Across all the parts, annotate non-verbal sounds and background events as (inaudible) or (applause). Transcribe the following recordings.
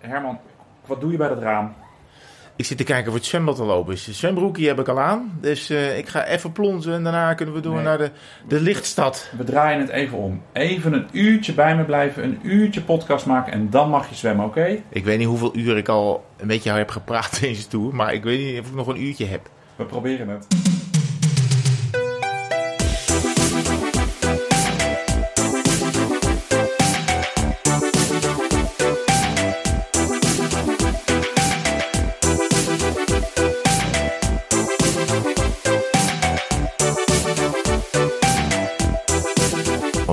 Herman, wat doe je bij dat raam? Ik zit te kijken of het zwembad al open is. De zwembroekje heb ik al aan. Dus eh, ik ga even plonzen en daarna kunnen we door Nee. naar de, de lichtstad. We draaien het even om. Even een uurtje bij me blijven, een uurtje podcast maken en dan mag je zwemmen, oké? Ik weet niet hoeveel uur ik al een beetje heb gepraat (laughs) deze tour. Maar ik weet niet of ik nog een uurtje heb. We proberen het.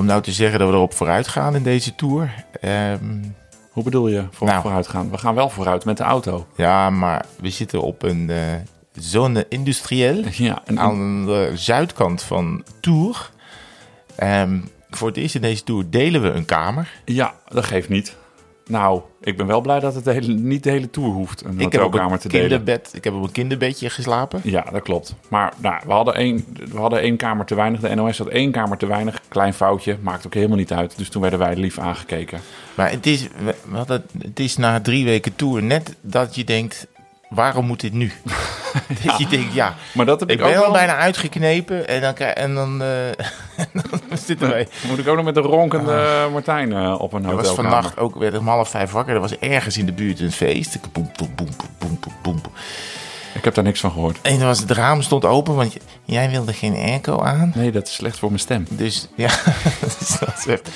Nou te zeggen dat we erop vooruit gaan in deze tour. ehm, Hoe bedoel je voor Nou. vooruit gaan? We gaan wel vooruit met de auto. ja, maar we zitten op een eh, zone industrieel. (laughs) Ja, en, aan de zuidkant van Tours. Ehm, voor het eerst in deze tour delen we een kamer. ja, dat geeft niet. Nou, ik ben wel blij dat het de hele, niet de hele tour hoeft. Een Ik heb, op een te delen. kinderbed, ik heb op een kinderbedje geslapen. Ja, dat klopt. Maar nou, we, hadden één, we hadden één kamer te weinig. De NOS had één kamer te weinig. Klein foutje. Maakt ook helemaal niet uit. Dus toen werden wij lief aangekeken. Maar het is, het is na drie weken tour net dat je denkt, waarom moet dit nu? (laughs) dat je denkt, ja, Maar dat heb ik ik, ben ook al wel... bijna uitgeknepen en dan, en dan, eh, (laughs) dan zitten wij. Moet ik ook nog met de ronkende Martijn eh, op een Er was hotelkamer. vannacht ook, ik om half vijf wakker. Er was ergens in de buurt een feest. Boem, boem, boem, boem, boem. Ik heb daar niks van gehoord. En was het raam stond open, want jij wilde geen airco aan. Nee, dat is slecht voor mijn stem. Dus ja, (laughs) dat is echt...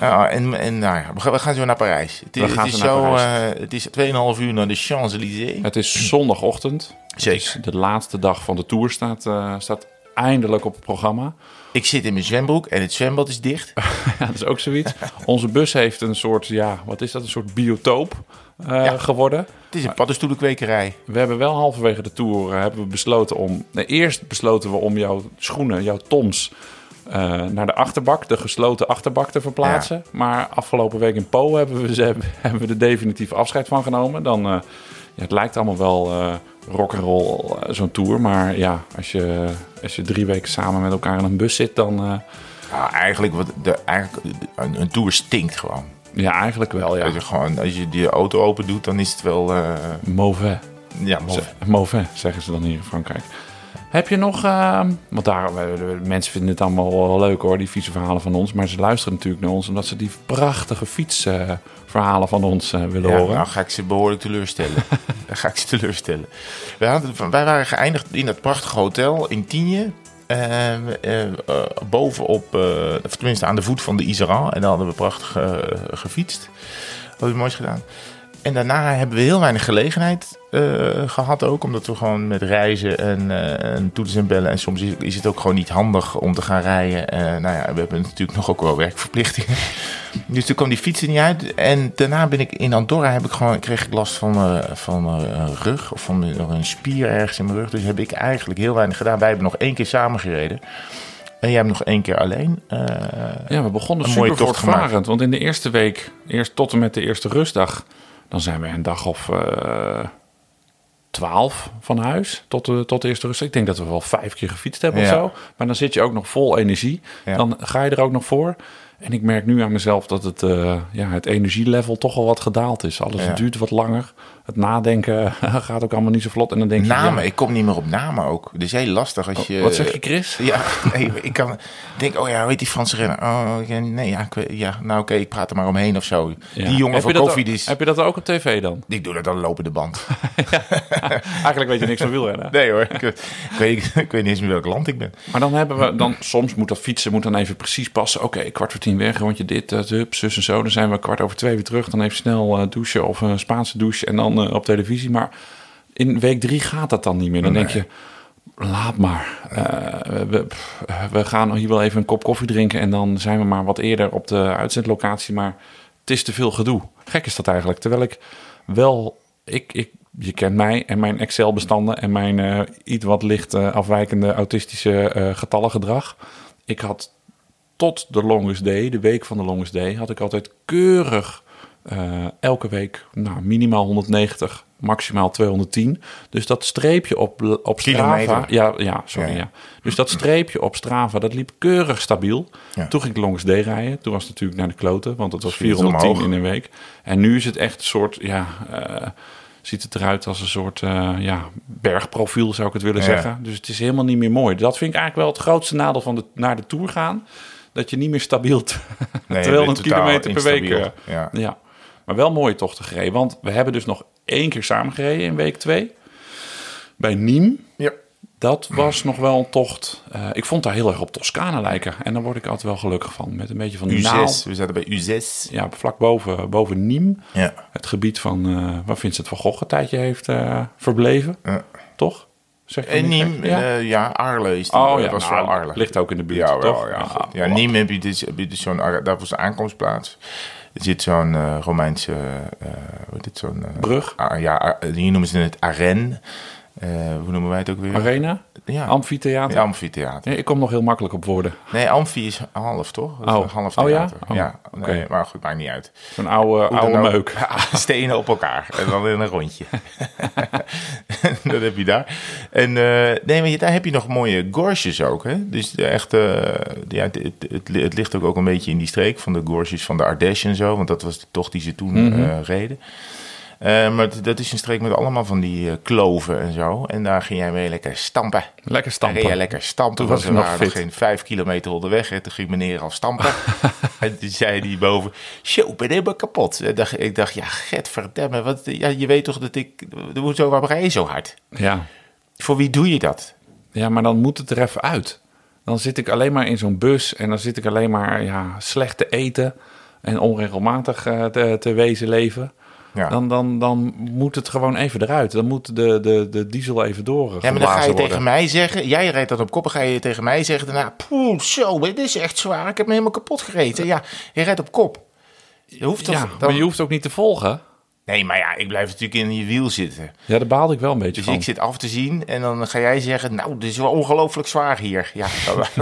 Ja, en, en nou ja, we gaan, we gaan zo naar Parijs. Het is, gaan zo Parijs. eh, het is 2,5 uur naar de Champs-Élysées. Het is zondagochtend. Zeker. De laatste dag van de tour staat, eh, staat eindelijk op het programma. Ik zit in mijn zwembroek en het zwembad is dicht. (laughs) Ja, dat is ook zoiets. Onze bus heeft een soort, ja, wat is dat? Een soort biotoop eh, Ja. geworden. Het is een paddenstoelenkwekerij. We hebben wel halverwege de tour hebben we besloten om. Nee, eerst besloten we om jouw schoenen, jouw toms. Eh, naar de achterbak, de gesloten achterbak te verplaatsen. Maar afgelopen week in Po hebben we, (laughs) ze, hebben we er definitief afscheid van genomen. Dan, eh, ja, het lijkt allemaal wel eh rock'n'roll, zo'n tour. Maar ja, als je, als je drie weken samen met elkaar in een bus zit, dan... Ja, eigenlijk, wat de, eigenlijk een, een tour stinkt gewoon. ja, eigenlijk wel, ja. Als, je gewoon. als je die auto open doet, dan is het wel... Mauvais. ja. Ze- Mauvais, zeggen ze dan hier in Frankrijk. Heb je nog... eh, want daar, mensen vinden het allemaal wel leuk hoor, die fietsverhalen van ons. Maar ze luisteren natuurlijk naar ons omdat ze die prachtige fietsverhalen van ons eh, willen Ja, horen. nou ga ik ze behoorlijk teleurstellen. (laughs) dan ga ik ze teleurstellen. Wij, hadden, wij waren geëindigd in dat prachtige hotel in Tienje. eh, eh, eh, bovenop, of tenminste aan de voet van de Iseran. En daar hadden we prachtig gefietst. Hadden we moois gedaan. En daarna hebben we heel weinig gelegenheid eh, gehad ook. Omdat we gewoon met reizen en, eh, en toetsen en bellen. En soms is, is het ook gewoon niet handig om te gaan rijden. Eh, nou ja, we hebben natuurlijk nog ook wel werkverplichtingen. (laughs) Dus toen kwam die fiets er niet uit. En daarna ben ik in Andorra heb ik gewoon, kreeg ik last van, van mijn rug. Of van een spier ergens in mijn rug. Dus heb ik eigenlijk heel weinig gedaan. Wij hebben nog één keer samen gereden. En jij hebt nog één keer alleen. eh, Ja, we begonnen super voortvarend. Want in de eerste week, eerst tot en met de eerste rustdag... dan zijn we een dag of eh twaalf van huis tot de, tot de eerste rustdag. Ik denk dat we wel vijf keer gefietst hebben Ja. of zo. Maar dan zit je ook nog vol energie. Ja. Dan ga je er ook nog voor. En ik merk nu aan mezelf dat het, eh, ja, het energielevel toch al wat gedaald is. Alles Ja. duurt wat langer. Het nadenken (laughs) gaat ook allemaal niet zo vlot. En dan denk je... namen, ja, ik kom niet meer op namen ook. Het is heel lastig als je... Oh, wat zeg je, Chris? (laughs) Ja, nee, ik kan denk, oh ja, weet die Franse renner? Oh, nee, ja, ik ja nou oké, ik praat er maar omheen of zo. Ja. Die jongen Heb van je koffie, die is, Heb je dat ook op tv dan? ik doe dat dan lopende band. (laughs) Eigenlijk weet je niks van wielrennen. Nee hoor, ik, ik, weet, ik weet niet eens meer welk land ik ben. Maar dan hebben we dan soms moet dat fietsen moet dan even precies passen. Oké, kwart voor tien weg, rondje dit, dat, hup, zus en zo. Dan zijn we kwart over twee weer terug. Dan even snel eh, douchen of een Spaanse douche en dan op televisie. Maar in week drie gaat dat dan niet meer. Dan denk je, laat maar. Eh, we, gaan hier wel even een kop koffie drinken en dan zijn we maar wat eerder op de uitzendlocatie. Maar het is te veel gedoe. Gek is dat eigenlijk. Terwijl ik wel, ik, ik, je kent mij en mijn Excel-bestanden en mijn eh, iets wat licht eh, afwijkende autistische getallengedrag. Ik had tot de longest day, de week van de longest day, had ik altijd keurig Eh, elke week nou, minimaal 190, maximaal 210. Dus dat streepje op, op Strava... Kilometer. Ja, ja, sorry. Ja. Dus dat streepje op Strava, dat liep keurig stabiel. Ja. Toen ging ik langs D rijden. Toen was het natuurlijk naar de kloten, want het was Viel het 410 omhoog. in een week. En nu is het echt een soort, ja... eh, ziet het eruit als een soort eh, ja, bergprofiel, zou ik het willen Ja. zeggen. Dus het is helemaal niet meer mooi. Dat vind ik eigenlijk wel het grootste nadeel van de, naar de Tour gaan. Dat je niet meer stabiel Nee, (laughs) 200 totaal kilometer per week. Ja. ja. Maar wel mooie tochten gereden. Want we hebben dus nog één keer samen gereden in week 2. Bij Nîmes. Ja. Dat was nog wel een tocht. eh, ik vond daar heel erg op Toscane lijken. En daar word ik altijd wel gelukkig van. Met een beetje van die naal. U6. We zaten bij U6. Ja, vlak boven, boven Nîmes. Ja. Het gebied van eh, waar Vincent van Gogh een tijdje heeft eh, verbleven. Ja. Toch? Zeg En niet Niem? Ja. ja, ja Arle is die. oh dat ja, was nou, wel Arle. ligt ook in de buurt, Ja, wel, toch? ja, ja wow. Niem heb je dus, heb je dus zo'n, dat was de aankomstplaats. Er zit zo'n eh, Romeinse, eh hoe heet het, zo'n... eh, Brug? ja, hier noemen ze het Arène. Eh, hoe noemen wij het ook weer? Arena? Ja. Amfitheater? Ja, amfitheater. Ja, ik kom nog heel makkelijk op woorden. Nee, amfi is half, toch? Dat Oh. een half Oh ja? theater. Oh, ja. oké. Nee, maar goed, maakt niet uit. Zo'n oude, oude meuk. (laughs) Stenen op elkaar. En dan in een rondje. (laughs) dat heb je daar. En eh, nee, maar daar heb je nog mooie gorges ook. Hè? Dus de echte, ja, het, het, ligt ook, ook een beetje in die streek van de gorges van de Ardèche en zo. Want dat was de tocht die ze toen eh, reden. Eh, maar dat is een streek met allemaal van die eh, kloven en zo. En daar ging jij mee lekker stampen. Lekker Daar stampen. jij lekker stampen. Toen was we ik nog fit. geen vijf kilometer onderweg. Hè. Toen ging meneer al stampen. (laughs) en toen zei hij boven, ik ben helemaal kapot. En dacht, ik dacht, ja, get verdamme. Wat, ja, je weet toch dat ik, hoezo, waarom rij je zo hard? Ja. Voor wie doe je dat? ja, maar dan moet het er even uit. Dan zit ik alleen maar in zo'n bus en dan zit ik alleen maar ja, slecht te eten en onregelmatig eh, te, te wezen leven. Ja. Dan, dan, dan moet het gewoon even eruit. Dan moet de, de, de diesel even door. Ja, maar dan ga je worden. tegen mij zeggen, jij rijdt dan op kop en ga je tegen mij zeggen daarna, poeh, zo, dit is echt zwaar, ik heb me helemaal kapot gereden. Ja, je rijdt op kop. Je hoeft toch Ja, dan... maar je hoeft ook niet te volgen. Nee, maar ja, ik blijf natuurlijk in je wiel zitten. Ja, daar baalde ik wel een beetje Dus van. ik zit af te zien en dan ga jij zeggen, nou, dit is wel ongelooflijk zwaar hier. Ja,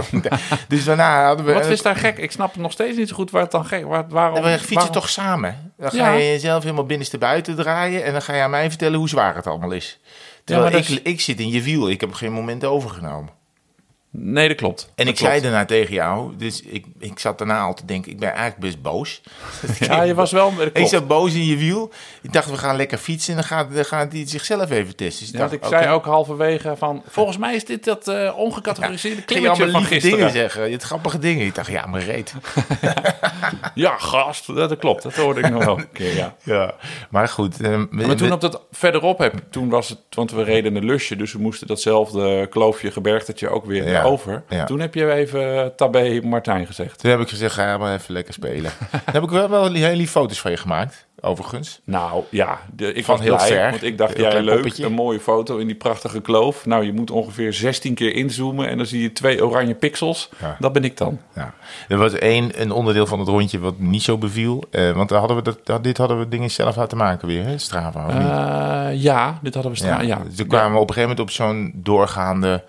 (laughs) dus daarna hadden we... Wat is daar gek? Ik snap nog steeds niet zo goed waar het dan gek waar, waarom, We fietsen waarom- toch samen? Dan ga Ja. je jezelf helemaal binnenste buiten draaien en dan ga je aan mij vertellen hoe zwaar het allemaal is. Terwijl ik, dat is- ik zit in je wiel, ik heb geen moment overgenomen. Nee, dat klopt. En Dat ik klopt. zei daarna tegen jou, dus ik, ik zat daarna al te denken, ik ben eigenlijk best boos. (laughs) Ja, je was wel... Ik zat boos in je wiel. Ik dacht, we gaan lekker fietsen en dan gaat, dan gaat hij zichzelf even testen. Dus Ja, dacht, ik zei ook halverwege van... Volgens mij is dit dat eh ongecategoriseerde klimmetje allemaal van gisteren. dingen zeggen, je hebt grappige dingen. Ik dacht, ja, maar reet. (laughs) Ja, gast. Dat, klopt. Dat hoorde ik nog wel een (laughs) keer, ja. Ja, maar goed. eh, Maar toen op dat verderop heb, toen was het, want we reden een lusje, dus we moesten datzelfde kloofje gebergtetje ook weer Ja, over. ja. Toen heb je even Tabé Martijn gezegd. Toen heb ik gezegd, ga maar even lekker spelen. (laughs) Daar heb ik wel, wel hele foto's van je gemaakt, overigens. Nou ja, de, ik Van was heel blij, ver. want ik dacht, Heel ja leuk, poppetje. een mooie foto in die prachtige kloof. Nou, je moet ongeveer 16 keer inzoomen en dan zie je twee oranje pixels. Ja. Dat ben ik dan. Ja. Er was één een onderdeel van het rondje wat niet zo beviel. eh, want daar hadden we dat, dit hadden we dingen zelf laten maken weer, hè? Strava. Eh, ja, dit hadden we staan. Ja, Dus toen kwamen we op een gegeven moment op zo'n doorgaande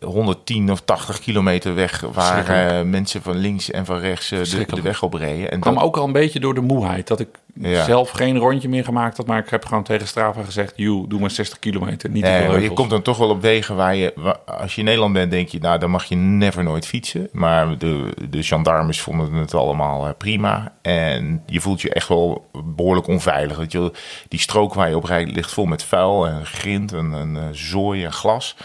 110 of 80 kilometer weg... waar eh, mensen van links en van rechts eh, de, weg op reden. En kwam dat- ook al een beetje door de moeheid. Dat ik Ja. zelf geen rondje meer gemaakt had. Maar ik heb gewoon tegen Strava gezegd... Joe, doe maar 60 kilometer. Niet Nee, maar je komt dan toch wel op wegen waar je... Als je in Nederland bent, denk je... Nou, dan mag je never nooit fietsen. Maar de, de gendarmes vonden het allemaal eh, prima. En je voelt je echt wel behoorlijk onveilig. Weet je, die strook waar je op rijdt ligt vol met vuil en grind en, en zooi en glas.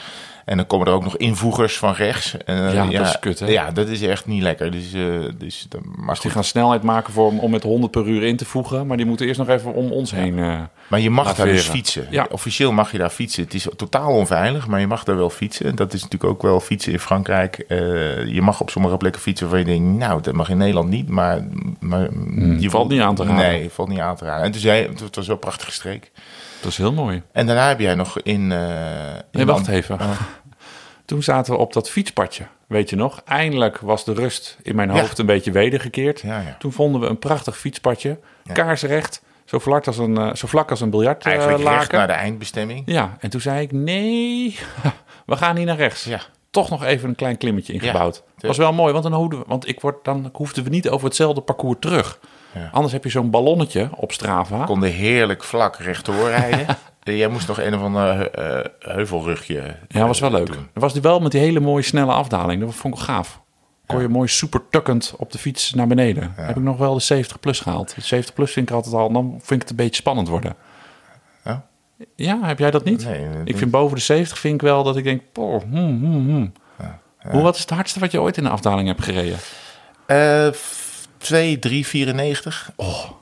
En dan komen er ook nog invoegers van rechts. En, eh, Ja, dat is kut, hè? Ja, dat is echt niet lekker. Dus, eh, dus, dan- maar, Die goed. gaan snelheid maken voor om, met 100 per uur in te voegen. Maar die moeten eerst nog even om ons heen. eh, maar je mag daar dus fietsen. Ja. Officieel mag je daar fietsen. Het is totaal onveilig, maar je mag daar wel fietsen. Dat is natuurlijk ook wel fietsen in Frankrijk. Je mag op sommige plekken fietsen waarvan je denkt... nou, dat mag in Nederland niet, maar... maar je valt niet aan te raden. Nee, valt niet aan te raden. En toen zei het was wel een prachtige streek. Dat is heel mooi. En daarna heb jij nog in... eh, Nee, wacht even. (laughs) Toen zaten we op dat fietspadje. Weet je nog? Eindelijk was de rust in mijn Ja. hoofd een beetje wedergekeerd. Ja, ja. Toen vonden we een prachtig fietspadje. Kaarsrecht. Zo vlak als een, eh, zo vlak als een Eigenlijk recht biljartlaken. naar de eindbestemming. Ja, en toen zei ik, nee, (laughs) we gaan niet naar rechts. Ja. Toch nog even een klein klimmetje ingebouwd. Ja. was wel mooi, want dan, houden we, want ik word, dan hoefden we niet over hetzelfde parcours terug. Ja. Anders heb je zo'n ballonnetje op Strava. konden heerlijk vlak rechtdoor rijden. (laughs) En Jij moest nog een of ander eh, heuvelrugje Ja, was wel leuk. doen. Dat was die wel met die hele mooie snelle afdaling. Dat vond ik gaaf. Kon je mooi super tukkend op de fiets naar beneden. Heb ik nog wel de 70 plus gehaald. De 70 plus vind ik altijd al, dan vind ik het een beetje spannend worden. Ja? Ja, heb jij dat niet? Nee, dat ik niet. vind boven de 70 vind ik wel dat ik denk, oh, hmm, hmm, hmm. Hoe, wat is het hardste wat je ooit in een afdaling hebt gereden? Eh, 2, 3, 94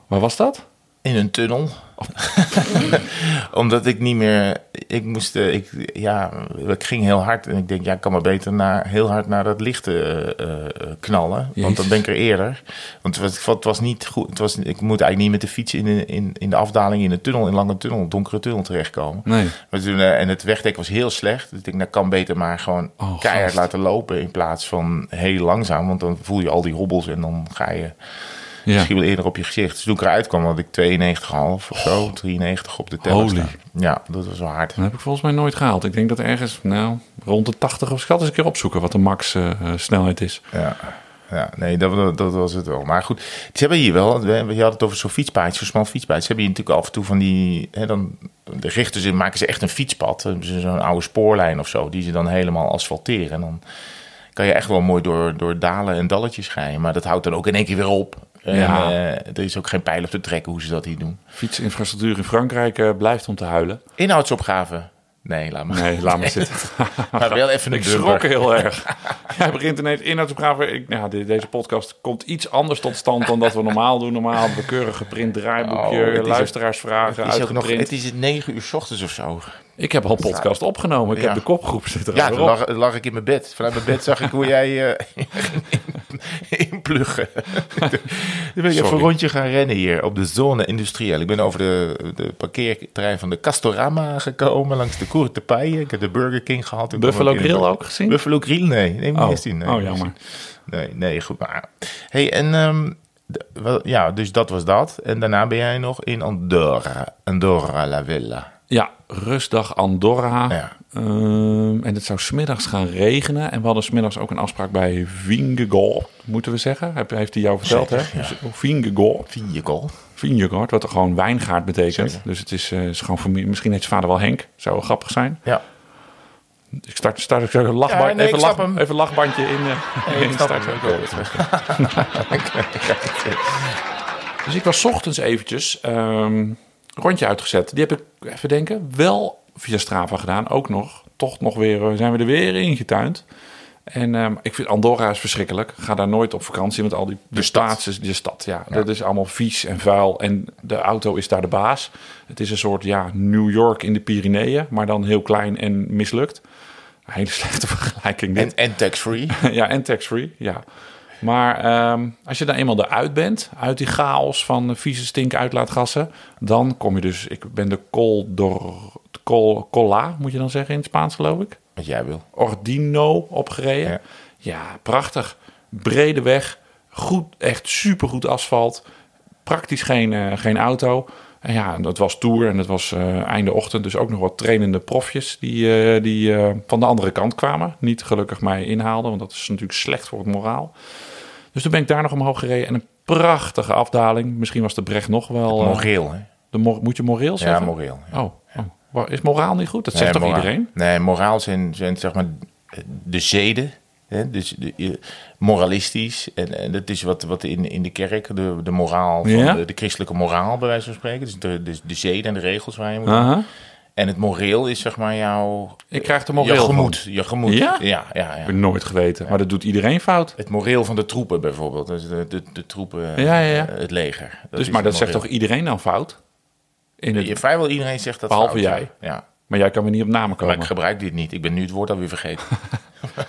Waar was dat? in een tunnel. (laughs) Omdat ik niet meer... Ik moest... eh, Ik, ja, ik ging heel hard. En ik denk, ja, ik kan maar beter naar, heel hard naar dat lichte eh, eh, knallen. Want dan ben ik er eerder. Want het was, het was niet goed. Het was, ik moet eigenlijk niet met de fiets in, de- in, in de afdaling in een tunnel, in een lange tunnel, donkere tunnel terechtkomen. Nee. Maar toen, en het wegdek was heel slecht. Dus ik denk, nou kan beter maar gewoon Oh, keihard gast. laten lopen in plaats van heel langzaam. Want dan voel je al die hobbels en dan ga je Ja. misschien wel eerder op je gezicht. Dus toen ik eruit kwam, had ik 92,5 of zo, 93 op de teller staan. Ja, dat was wel hard. Dat heb ik volgens mij nooit gehaald. Ik denk dat ergens, nou, rond de 80 of ik ga het eens een keer opzoeken wat de max eh, eh, snelheid is. Ja. Ja, nee, dat, dat was het wel. Maar goed, ze hebben hier wel, we- je had het over zo'n fietspaadje, zo'n smal fietspaadje. Ze hebben hier natuurlijk af en toe van die, hè, dan de richten ze, maken ze echt een fietspad. Zo'n oude spoorlijn of zo, die ze dan helemaal asfalteren. En dan kan je echt wel mooi door, door dalen en dalletjes rijden. Maar dat houdt dan ook in één keer weer op. En Ja. eh, er is ook geen pijl op te trekken hoe ze dat hier doen. Fietsinfrastructuur in Frankrijk eh, blijft om te huilen. Inhoudsopgave. Nee, laat maar. Nee, laat maar zitten. (laughs) Maar wel even een Ik schrok heel erg. Jij begint ineens inhoudsopgave. Ik, nou, de- deze podcast komt iets anders tot stand dan dat we normaal doen. Normaal hebben we keurig geprint draaiboekje, Oh, het luisteraarsvragen, Het is ook nog, uitgeprint. het is negen uur 's ochtends of zo. Ik heb al een podcast opgenomen. Ik Ja. heb de kopgroep zitten Ja, toen lag, lag ik in mijn bed. Vanuit mijn bed zag ik hoe jij eh (laughs) inpluggen. (laughs) Toen ben ik even Sorry. een rondje gaan rennen hier op de zone industrieel. Ik ben over de, de parkeerterrein van de Castorama gekomen, langs de Courte Paille. Ik heb de Burger King gehad. Toen Buffalo Grill ook gezien? Buffalo Grill, nee. Nee, Oh. niet zien. Nee, Oh, niet jammer. Nee, nee, goed. Maar, hey, en wel, ja, dus dat was dat. En daarna ben jij nog in Andorra. Andorra la Villa. Ja, rustdag Andorra. Ja. Ehm, en het zou smiddags gaan regenen. En we hadden smiddags ook een afspraak bij Vingegaard, moeten we zeggen. Heb, heeft hij jou verteld, Zeker, hè? ja. Dus, Vingegaard. Vinjekol. Vingegaard, wat er gewoon wijngaard betekent. Zeker. Dus het is, eh, is gewoon familie. Misschien heet zijn vader wel Henk. Zou wel grappig zijn. Ja. Ik start, start ik zo een lachband, Ja, nee, even, ik lach, snap hem. even lachbandje in. eh, (laughs) in Ik start. het (laughs) ook wel. Dus ik was 's ochtends eventjes ehm rondje uitgezet. Die heb ik, even denken, wel via Strava gedaan. Ook nog. Toch nog weer, eh, zijn we er weer ingetuind. En ehm, ik vind Andorra is verschrikkelijk. Ga daar nooit op vakantie met al die de, stad. staats- de stad. Ja, dat is allemaal vies en vuil. En de auto is daar de baas. Het is een soort ja, New York in de Pyreneeën, maar dan heel klein en mislukt. Een hele (laughs) slechte vergelijking. Dit. En, en tax-free. (laughs) ja, en tax-free, ja. Maar ehm, als je dan eenmaal eruit bent, uit die chaos van vieze stink uitlaatgassen, dan kom je dus, ik ben de Col door Col, Colla, moet je dan zeggen in het Spaans geloof ik, Wat jij wil. Ordino opgereden. Ja. Ja. prachtig. Brede weg, goed, echt supergoed asfalt, praktisch geen, eh, geen auto. En ja, dat was tour en het was eh, einde ochtend, dus ook nog wat trainende profjes die, eh, die van de andere kant kwamen. Niet gelukkig mij inhaalden, want dat is natuurlijk slecht voor het moraal. Dus toen ben ik daar nog omhoog gereden en een prachtige afdaling. Misschien was de Brecht nog wel... eh, Moreel, hè? de mor- moet je moreel Ja, zeggen? moreel. ja. Oh, oh. Wa- is moraal niet goed? Dat zegt toch moraal. iedereen? Nee, moraal zijn, zijn zeg maar de zeden. Hè? Dus de, moralistisch. En, en dat is wat, wat in, in de kerk, de, de moraal, van Ja? de, de christelijke moraal bij wijze van spreken. Dus de, de, de zeden en de regels waar je moet. En het moreel is zeg maar jouw... Ik krijg de moreel Je van. gemoed. Je gemoed. Ja? Ja, ja, ja. Ik heb nooit geweten. Maar dat doet iedereen fout. Het moreel van de troepen bijvoorbeeld. Dus de, de, de troepen, Ja, ja, ja. eh, het leger. Dat dus, maar dat zegt toch iedereen dan fout? In het, Je- Vrijwel iedereen zegt dat Behalve fout, jij. Ja. maar jij kan me niet op namen Maar komen. ik gebruik dit niet. Ik ben nu het woord alweer vergeten. (laughs) (laughs)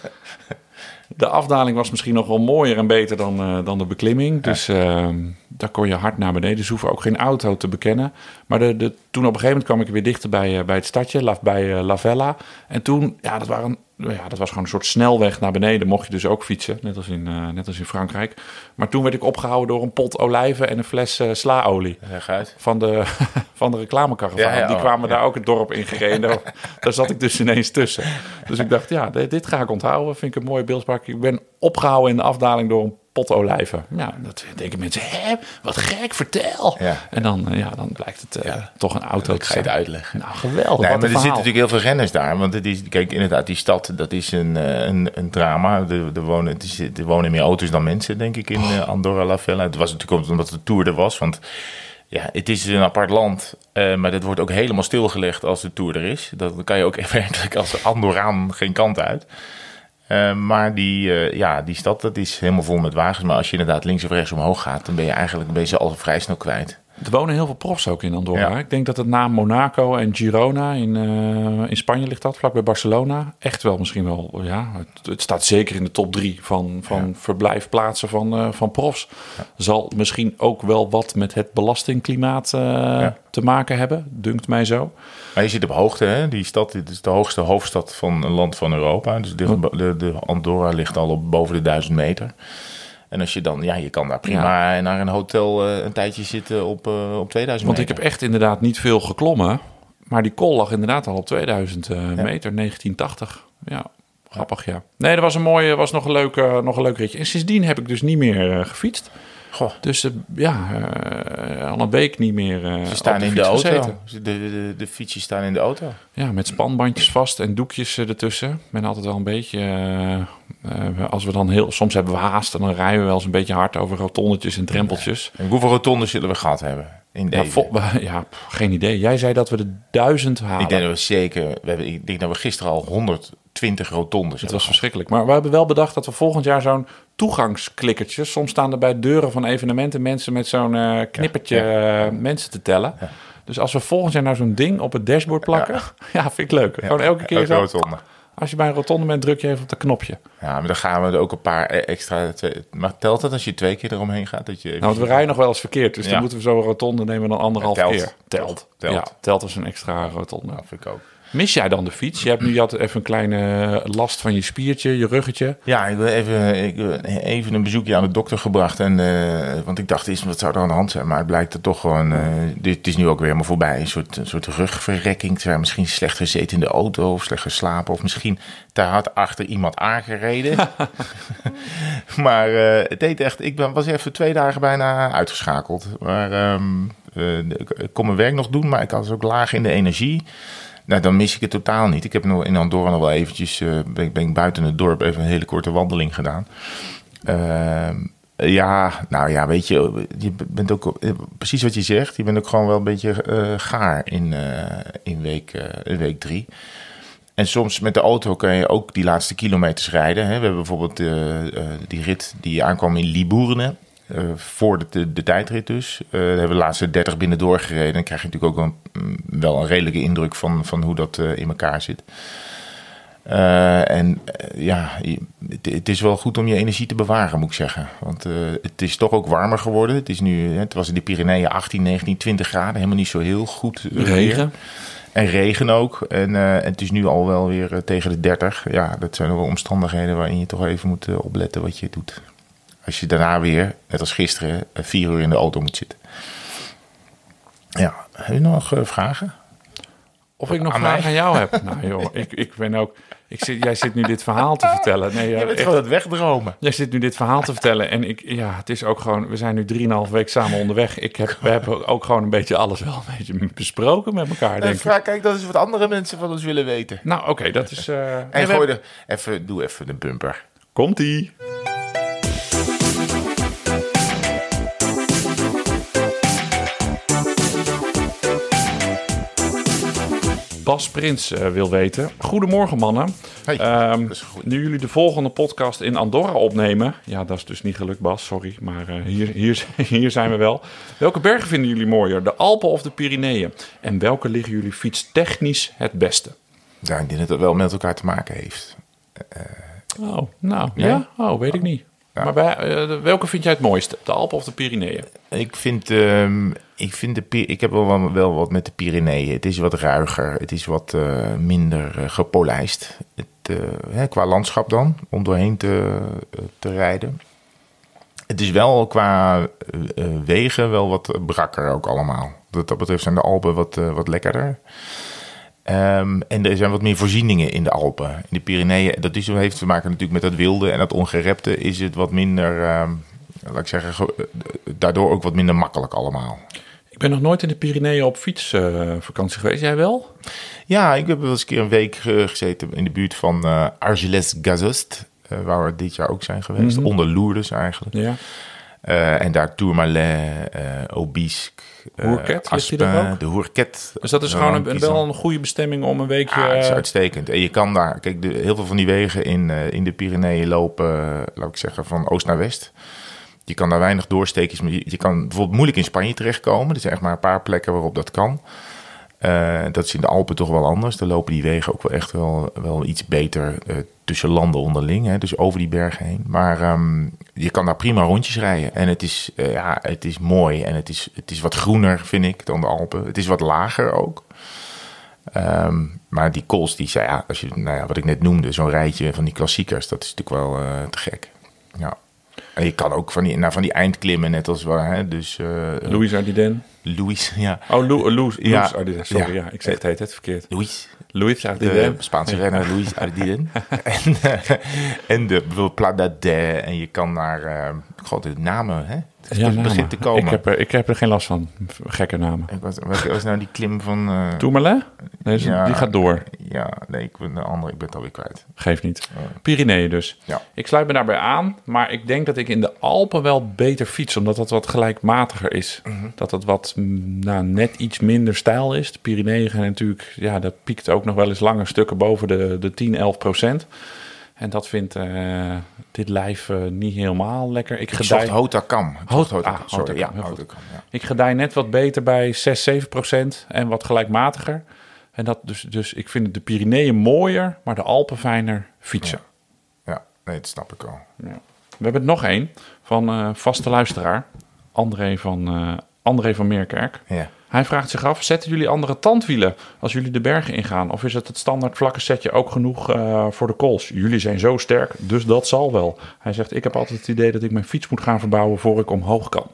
De afdaling was misschien nog wel mooier en beter dan, eh, dan de beklimming. Dus ehm, daar kon je hard naar beneden. Ze hoeven ook geen auto te bekennen. Maar de, de, toen op een gegeven moment kwam ik weer dichter bij, eh, bij het stadje, La- bij eh, La Vella. En toen, ja dat, waren, ja, dat was gewoon een soort snelweg naar beneden. Mocht je dus ook fietsen, net als in, eh, net als in Frankrijk. Maar toen werd ik opgehouden door een pot olijven en een fles eh, slaolie. Uit. van de, (laughs) van de reclamekaravaan. Ja, ja, die oh, kwamen ja. daar ook het dorp in gereden. Daar- (laughs) daar zat ik dus ineens tussen. Dus ik dacht, ja, dit, dit ga ik onthouden. Vind ik een mooie beeldspraak. Ik ben opgehouden in de afdaling door een pot olijven. Ja, dat denken mensen, hè, wat gek, vertel. Ja. En dan, eh, ja, dan blijkt het eh, toch een auto te zijn. uitleggen. Nou, geweldig. Nee, maar er zitten natuurlijk heel veel renners daar. Want het is, kijk, inderdaad, die stad, dat is een, eh, een, een drama. Er, er, wonen, het is, er wonen meer auto's dan mensen, denk ik, in Andorra la Vella. Het was natuurlijk omdat de Tour er was. Want ja, het is een apart land. maar dat wordt ook helemaal stilgelegd als de Tour er is. Dat dan kan je ook (laughs) werkelijk als Andorraan geen kant uit. Eh, maar die, eh, ja, die stad, dat is helemaal vol met wagens. Maar als je inderdaad links of rechts omhoog gaat, dan ben je eigenlijk ben je ze al vrij snel kwijt. Er wonen heel veel profs ook in Andorra. Ja. Ik denk dat het na Monaco en Girona in, eh, in Spanje ligt dat, vlakbij Barcelona. Echt wel misschien wel, ja, het, het staat zeker in de top drie van, van verblijfplaatsen van, eh, van profs. Zal misschien ook wel wat met het belastingklimaat eh, te maken hebben, dunkt mij zo. Maar je zit op hoogte, hè? Die stad dit is de hoogste hoofdstad van een land van Europa. Dus de, de, de Andorra ligt al op boven de duizend meter. En als je dan, ja, je kan daar prima naar een hotel eh, een tijdje zitten op, eh, op 2000 Want ik heb echt inderdaad niet veel geklommen. Maar die kol lag inderdaad al op 2000 eh, meter, 1980. Ja, grappig ja. Nee, dat was een mooie, was nog een leuk, eh, nog een leuk ritje. En sindsdien heb ik dus niet meer gefietst. Goh, Dus ja, al een week niet meer ze staan in de auto. De, de, de fietsjes staan in de auto. Ja, met spanbandjes vast en doekjes ertussen. Ik ben altijd wel een beetje... eh, als we dan heel... Soms hebben we haast en dan rijden we wel eens een beetje hard over rotondetjes en drempeltjes. En hoeveel rotondes zullen we gehad hebben in Ja, (laughs) ja, geen idee. Jij zei dat we de duizend halen. ik denk dat we zeker, we hebben, ik denk dat we gisteren al 120 rotondes Het was verschrikkelijk. Maar we hebben wel bedacht dat we volgend jaar zo'n toegangsklikkertje... Soms staan er bij deuren van evenementen mensen met zo'n eh, knippertje Ja, eh, mensen te tellen. Dus als we volgend jaar nou zo'n ding op het dashboard plakken... Ja, (laughs) vind ik leuk. Gewoon elke keer zo. rotonde. Als je bij een rotonde bent, druk je even op dat knopje. Ja, maar dan gaan we er ook een paar extra... Twee, maar telt het als je twee keer eromheen gaat? Dat je Nou, want we rijden nog wel eens verkeerd. Dus Ja. dan moeten we zo'n rotonde nemen dan anderhalf Ja, telt. keer. Telt. Telt. Ja, telt als een extra rotonde. Nou, vind ik ook. Mis jij dan de fiets? Je hebt nu je had even een kleine last van je spiertje, je ruggetje. Ja, ik wil even, ik even een bezoekje aan de dokter gebracht. En, eh, want ik dacht eens, wat zou er aan de hand zijn? Maar het blijkt er toch gewoon... eh, dit is nu ook weer helemaal voorbij. Een soort, een soort rugverrekking. Terwijl misschien slecht gezeten in de auto of slecht geslapen. Of misschien te hard achter iemand aangereden. (laughs) (laughs) maar eh, het deed echt... Ik ben, was even twee dagen bijna uitgeschakeld. Maar eh, ik, ik kon mijn werk nog doen, maar ik had dus ook laag in de energie. Nou, dan mis ik het totaal niet. Ik heb nog in Andorra nog wel eventjes, eh, ben, ik- buiten het dorp even een hele korte wandeling gedaan. Ehm, ja, nou ja, weet je, je bent ook eh, precies wat je zegt. Je bent ook gewoon wel een beetje eh, gaar in, eh, in, week, eh, in week drie. En soms met de auto kan je ook die laatste kilometers rijden. Hè. We hebben bijvoorbeeld eh, eh, die rit die aankwam in Libourne. Eh, voor de, de, de tijdrit dus. Daar hebben we de laatste 30 binnen doorgereden. Dan krijg je natuurlijk ook een, mm, wel een redelijke indruk van, van hoe dat eh, in elkaar zit. En ja, het, het is wel goed om je energie te bewaren, moet ik zeggen. Want het is toch ook warmer geworden. Het, is nu, het was in de Pyreneeën 18, 19, 20 graden. Helemaal niet zo heel goed. Regen. En regen ook. En het is nu al wel weer tegen de 30. Ja, dat zijn wel omstandigheden waarin je toch even moet opletten wat je doet. Als je daarna weer, net als gisteren, eh, vier uur in de auto moet zitten. Ja, heb je nog eh, vragen? Of ik nog Aan vragen mij? aan jou heb. (laughs) Nou joh, ik, ik ben ook... Ik zit, jij zit nu dit verhaal te vertellen. Nee, (laughs) Je ja, bent echt. gewoon het wegdromen. Jij zit nu dit verhaal te vertellen en ik, ja, het is ook gewoon, we zijn nu drieënhalf week samen onderweg. Ik heb, we hebben ook gewoon een beetje alles wel een beetje besproken met elkaar, En denk ik. vraag, kijk, dat is wat andere mensen van ons willen weten. Nou, oké, dat is... eh, En gooi hebben- er, even, doe even de bumper. Komt-ie. Bas Prins eh, wil weten. Goedemorgen mannen. Hey, Ehm, goed. nu jullie de volgende podcast in Andorra opnemen. Ja, dat is dus niet gelukt Bas, sorry. Maar eh, hier, hier, (laughs) hier zijn we wel. Welke bergen vinden jullie mooier? De Alpen of de Pyreneeën? En welke liggen jullie fietstechnisch het beste? Ja, ik denk dat het wel met elkaar te maken heeft. Oh, nou, Nee? ja? Oh, weet ik niet. Ja. Maar bij, eh, welke vind jij het mooiste? De Alpen of de Pyreneeën? Ik vind, ehm, ik vind de, ik heb wel, wel- wat met de Pyreneeën. Het is wat ruiger, het is wat eh, minder eh, gepolijst. Het, hè, qua landschap dan, om doorheen te, te rijden. Het is wel qua wegen wel wat brakker ook allemaal. Wat dat betreft zijn de Alpen wat, wat lekkerder. Ehm, en er zijn wat meer voorzieningen in de Alpen. In de Pyreneeën, dat is, heeft te maken natuurlijk met dat wilde en dat ongerepte, is het wat minder, ehm, laat ik zeggen, ge- eh, daardoor ook wat minder makkelijk allemaal. Ik ben nog nooit in de Pyreneeën op fietsvakantie geweest. Jij wel? Ja, ik heb wel eens een keer een week eh, gezeten in de buurt van eh Argelès-Gazost, eh, waar we dit jaar ook zijn geweest. Mhm. Onder Lourdes eigenlijk. Ja. Eh, en daar Tourmalet, eh Aubisque, eh, Hoerket, er Aspen, de Hoerket. Dus dat is gewoon een, wel een goede bestemming om een weekje... Ja, is eh, uitstekend. En je kan daar, kijk, de, heel veel van die wegen in, in de Pyreneeën lopen, laat ik zeggen, van oost naar west. Je kan daar weinig doorsteekjes, maar je, je kan bijvoorbeeld moeilijk in Spanje terechtkomen. Er zijn echt maar een paar plekken waarop dat kan. Dat is in de Alpen toch wel anders. Daar lopen die wegen ook wel echt wel, wel iets beter eh, tussen landen onderling. Hè, dus over die bergen heen. Maar ehm, je kan daar prima rondjes rijden. En het is, eh, ja, het is mooi. En het is, het is wat groener, vind ik, dan de Alpen. Het is wat lager ook. Ehm, maar die kools, die ja, als je, nou ja, wat ik net noemde, zo'n rijtje van die klassiekers, dat is natuurlijk wel eh, te gek. Ja. En je kan ook van die, nou, van die eindklimmen, net als waar, hè, dus eh Louis Ardiden. Louis, ja. Oh, Lou, Louis, Ja. Louis Ardiden. Sorry, ja. Ja. ik zeg het heet het verkeerd. Louis, Louis de Ardiden. Spaanse renner Louis Ardiden. (laughs) en, eh, en de bijvoorbeeld Pla d'Adet. En je kan naar, eh god, de namen, hè? Het Ja, begint namen. te komen. Ik heb, er, ik heb er geen last van. Gekke namen. Ik was, wat was nou die klim van... Tourmalet? Nee, Ja. die gaat door. Ja, nee, ik ben de andere, ik ben het alweer kwijt. Geeft niet. Pyreneeën dus. Ja. Ik sluit me daarbij aan, maar ik denk dat ik in de Alpen wel beter fiets, omdat dat wat gelijkmatiger is. Mhm. Dat het wat nou, net iets minder stijl is. De Pyreneeën gaan natuurlijk, ja, dat piekt ook nog wel eens lange stukken boven de, de 10, 11 procent. En dat vindt eh, dit lijf eh, niet helemaal lekker. Ik Ik gedij, Hotakam. Hotakam. ah, Sorry, ja, ik gedij net wat beter bij 6, 7 procent en wat gelijkmatiger. En dat dus, dus ik vind de Pyreneeën mooier, maar de Alpen fijner fietsen. Ja, nee, dat snap ik al. Ja. We hebben er nog één van eh, vaste luisteraar, André van, André van Meerkerk. Ja. Hij vraagt zich af, zetten jullie andere tandwielen als jullie de bergen ingaan? Of is het het standaard vlakke setje ook genoeg eh, voor de kools? Jullie zijn zo sterk, dus dat zal wel. Hij zegt, ik heb altijd het idee dat ik mijn fiets moet gaan verbouwen voor ik omhoog kan.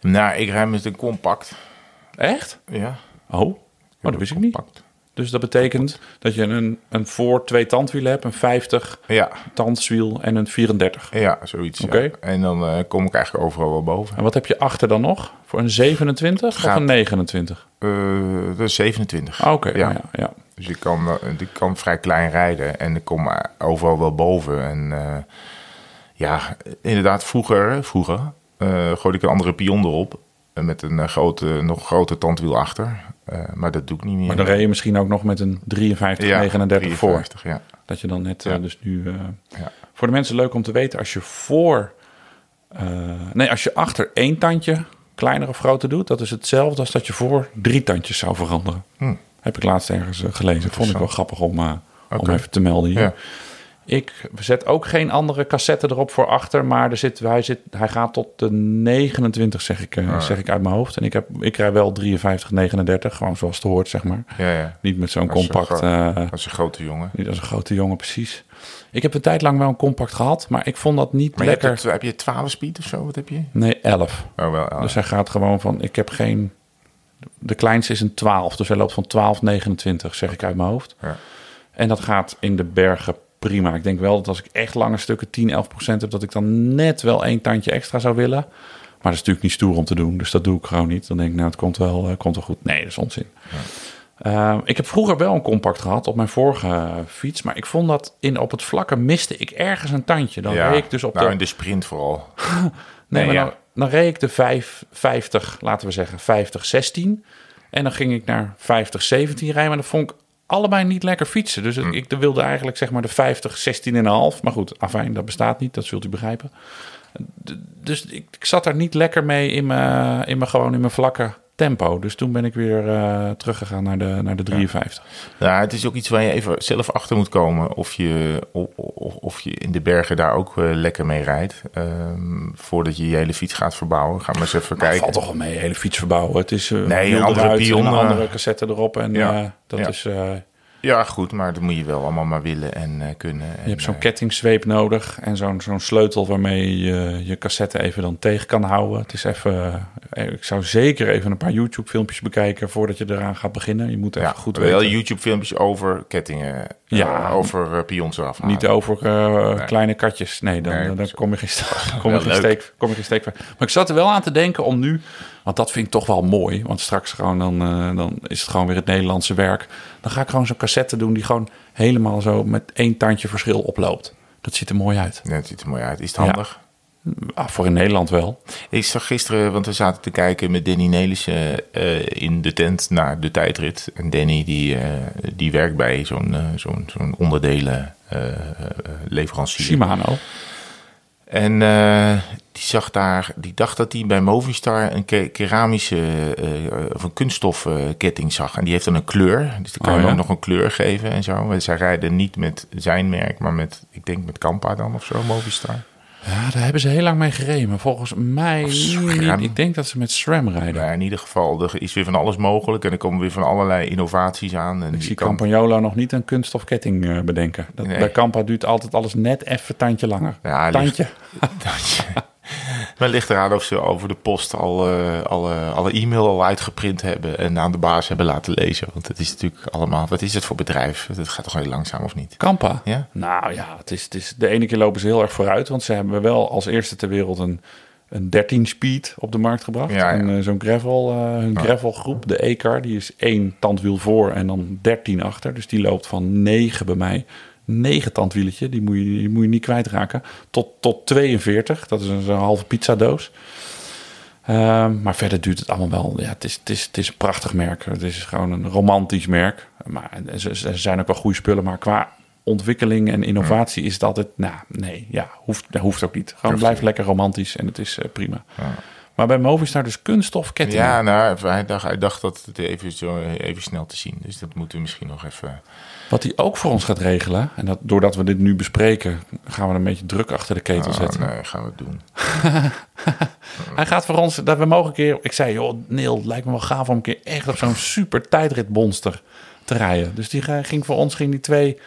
Nou, ik rij met een compact. Echt? Ja. Oh, oh dat wist ik niet. Compact. Dus dat betekent dat je een, een voor twee tandwielen hebt, een 50 Ja, tandswiel en een 34. ja, zoiets. ja. Oké. En dan eh, kom ik eigenlijk overal wel boven. En wat heb je achter dan nog? Voor een 27 of een 29? Eh, dat is 27. Ah, Oké, Ja. ja. Ja, ja. Dus ik kan, eh, ik kan vrij klein rijden en ik kom eh, overal wel boven. En ja, inderdaad, vroeger, vroeger gooide ik een andere pion erop. Eh, Met een eh, grote, nog groter tandwiel achter. Eh, maar dat doe ik niet meer. Maar dan reed je misschien ook nog met een 53, Ja, 39 voor. 53, Ja. Dat je dan net, Ja. dus nu... Ja. Voor de mensen leuk om te weten, als je voor... nee, als je achter één tandje kleiner of groter doet... dat is hetzelfde als dat je voor drie tandjes zou veranderen. Hm. Heb ik laatst ergens gelezen. Vond ik wel grappig om, om even te melden hier. Ik zet ook geen andere cassette erop voor achter, maar er zit, hij, zit, hij gaat tot de 29, zeg ik, Ah. eh, zeg ik uit mijn hoofd. En ik, heb, ik rij wel 53, 39, gewoon zoals het hoort, zeg maar. Ja, ja. Niet met zo'n een compact, gro- eh, is een grote jongen. niet als een grote jongen, precies. Ik heb een tijd lang wel een compact gehad, maar ik vond dat niet Maar lekker. het- heb je 12 speed of zo? Wat heb je? Nee, 11. Oh, wel. Dus hij gaat gewoon van, ik heb geen... De kleinste is een 12, dus hij loopt van 12, 29, zeg ik uit mijn hoofd. Ja. En dat gaat in de bergen prima. Ik denk wel dat als ik echt lange stukken 10, 11 procent heb... dat ik dan net wel één tandje extra zou willen. Maar dat is natuurlijk niet stoer om te doen. Dus dat doe ik gewoon niet. Dan denk ik, nou, het komt wel, eh, komt wel goed. Nee, dat is onzin. Eh, ik heb vroeger wel een compact gehad op mijn vorige fiets. Maar ik vond dat in, op het vlakke miste ik ergens een tandje. Dan ja. reed ik dus op nou, de... in de sprint vooral. (laughs) Nee, Nee, maar ja. dan, dan reed ik de 5, 50, laten we zeggen, 50, 16. En dan ging ik naar 50, 17 rijden. Maar dat vond ik allebei niet lekker fietsen. Dus het- Hm. ik wilde eigenlijk zeg maar de 50, 16 en een half. Maar goed, afijn, dat bestaat niet. Dat zult u begrijpen. D- Dus ik, ik zat daar niet lekker mee in mijn, in mijn, gewoon in mijn vlakke tempo. Dus toen ben ik weer eh, teruggegaan naar de, naar de 53. Ja, het is ook iets waar je even zelf achter moet komen. Of je, of, of, je in de bergen daar ook eh, lekker mee rijdt. Ehm, voordat je je hele fiets gaat verbouwen. Ga maar eens even Maar het kijken. valt toch wel mee, hele fiets verbouwen. Het is eh Nee, een andere pion, een andere cassette erop. En ja, dat ja. is... Ja, goed, maar dat moet je wel allemaal maar willen en kunnen. Je hebt zo'n kettingzweep nodig en zo'n zo'n sleutel waarmee je je cassette even dan tegen kan houden. Het is even, ik zou zeker even een paar YouTube-filmpjes bekijken voordat je eraan gaat beginnen. Je moet ja, goed wel weten. YouTube-filmpjes over kettingen, Ja. ja, over uh, pions eraf Niet over eh, Nee. kleine katjes. Nee, dan, Nee, dan dat kom je geen, (laughs) kom je Wel geen steek, kom je geen steek van. Maar ik zat er wel aan te denken om nu, want dat vind ik toch wel mooi. Want straks gewoon dan, eh, dan is het gewoon weer het Nederlandse werk. Dan ga ik gewoon zo'n cassette doen die gewoon helemaal zo met één tandje verschil oploopt. Dat ziet er mooi uit. Nee, het ziet er mooi uit. Is het Ja. Ah, voor in Nederland wel. Ik zag gisteren, want we zaten te kijken met Danny Nelissen eh, in de tent naar de tijdrit. En Danny die, eh, die werkt bij zo'n eh, zo'n zo'n onderdelen eh, eh, leverancier. Shimano. En die zag daar, die dacht dat hij bij Movistar een ke- keramische of een kunststofketting zag. En die heeft dan een kleur. Dus dan kan Oh, je ja? dan nog een kleur geven en zo. Maar zij rijden niet met zijn merk, maar met, ik denk met Kampa dan of zo, Movistar. Ja, daar hebben ze heel lang mee gereden. Maar volgens mij niet. Ik denk dat ze met SRAM rijden. Nou, in ieder geval, er is weer van alles mogelijk. En er komen weer van allerlei innovaties aan. En Ik zie kan- Campagnolo nog niet een kunststofketting eh, bedenken. Dat, Nee. Bij Campa duurt altijd alles net even een tandje langer. Ja, ligt- tandje. (laughs) (laughs) (laughs) ligt eraan of ze over de post al eh, alle, alle e-mail al uitgeprint hebben en aan de baas hebben laten lezen. Want het is natuurlijk allemaal, wat is het voor bedrijf? Het gaat toch heel langzaam of niet? Campa? Ja? Nou ja, het is, het is, de ene keer lopen ze heel erg vooruit. Want ze hebben wel als eerste ter wereld een, een 13-speed op de markt gebracht. Ja, ja. En, eh, Zo'n gravel, eh hun gravelgroep, de E-car, die is één tandwiel voor en dan 13 achter. Dus die loopt van 9 bij mij. 9 tandwieletje, die moet je, die moet je niet kwijtraken. Tot, tot 42, dat is een, halve pizzadoos. Ehm, maar verder duurt het allemaal wel. Ja, het, is, het, is, het is een prachtig merk. Het is gewoon een romantisch merk. Maar ze zijn ook wel goede spullen. Maar qua ontwikkeling en innovatie is dat het. Nou, nee, ja, hoeft, dat hoeft ook niet. Gewoon niet. lekker romantisch en het is eh, prima. Maar bij Movistar dus kunststofkettingen. Ja, nou, hij dacht, hij dacht dat het even, zo, even snel te zien. Dus dat moeten we misschien nog even... Wat hij ook voor ons gaat regelen. En dat, doordat we dit nu bespreken, gaan we een beetje druk achter de ketel Oh, zetten. nee, gaan we het doen. (laughs) Hij gaat voor ons, dat we mogen een keer... Ik zei, joh, Neil, het lijkt me wel gaaf om een keer echt op zo'n super tijdritmonster te rijden. Dus die ging voor ons, ging die twee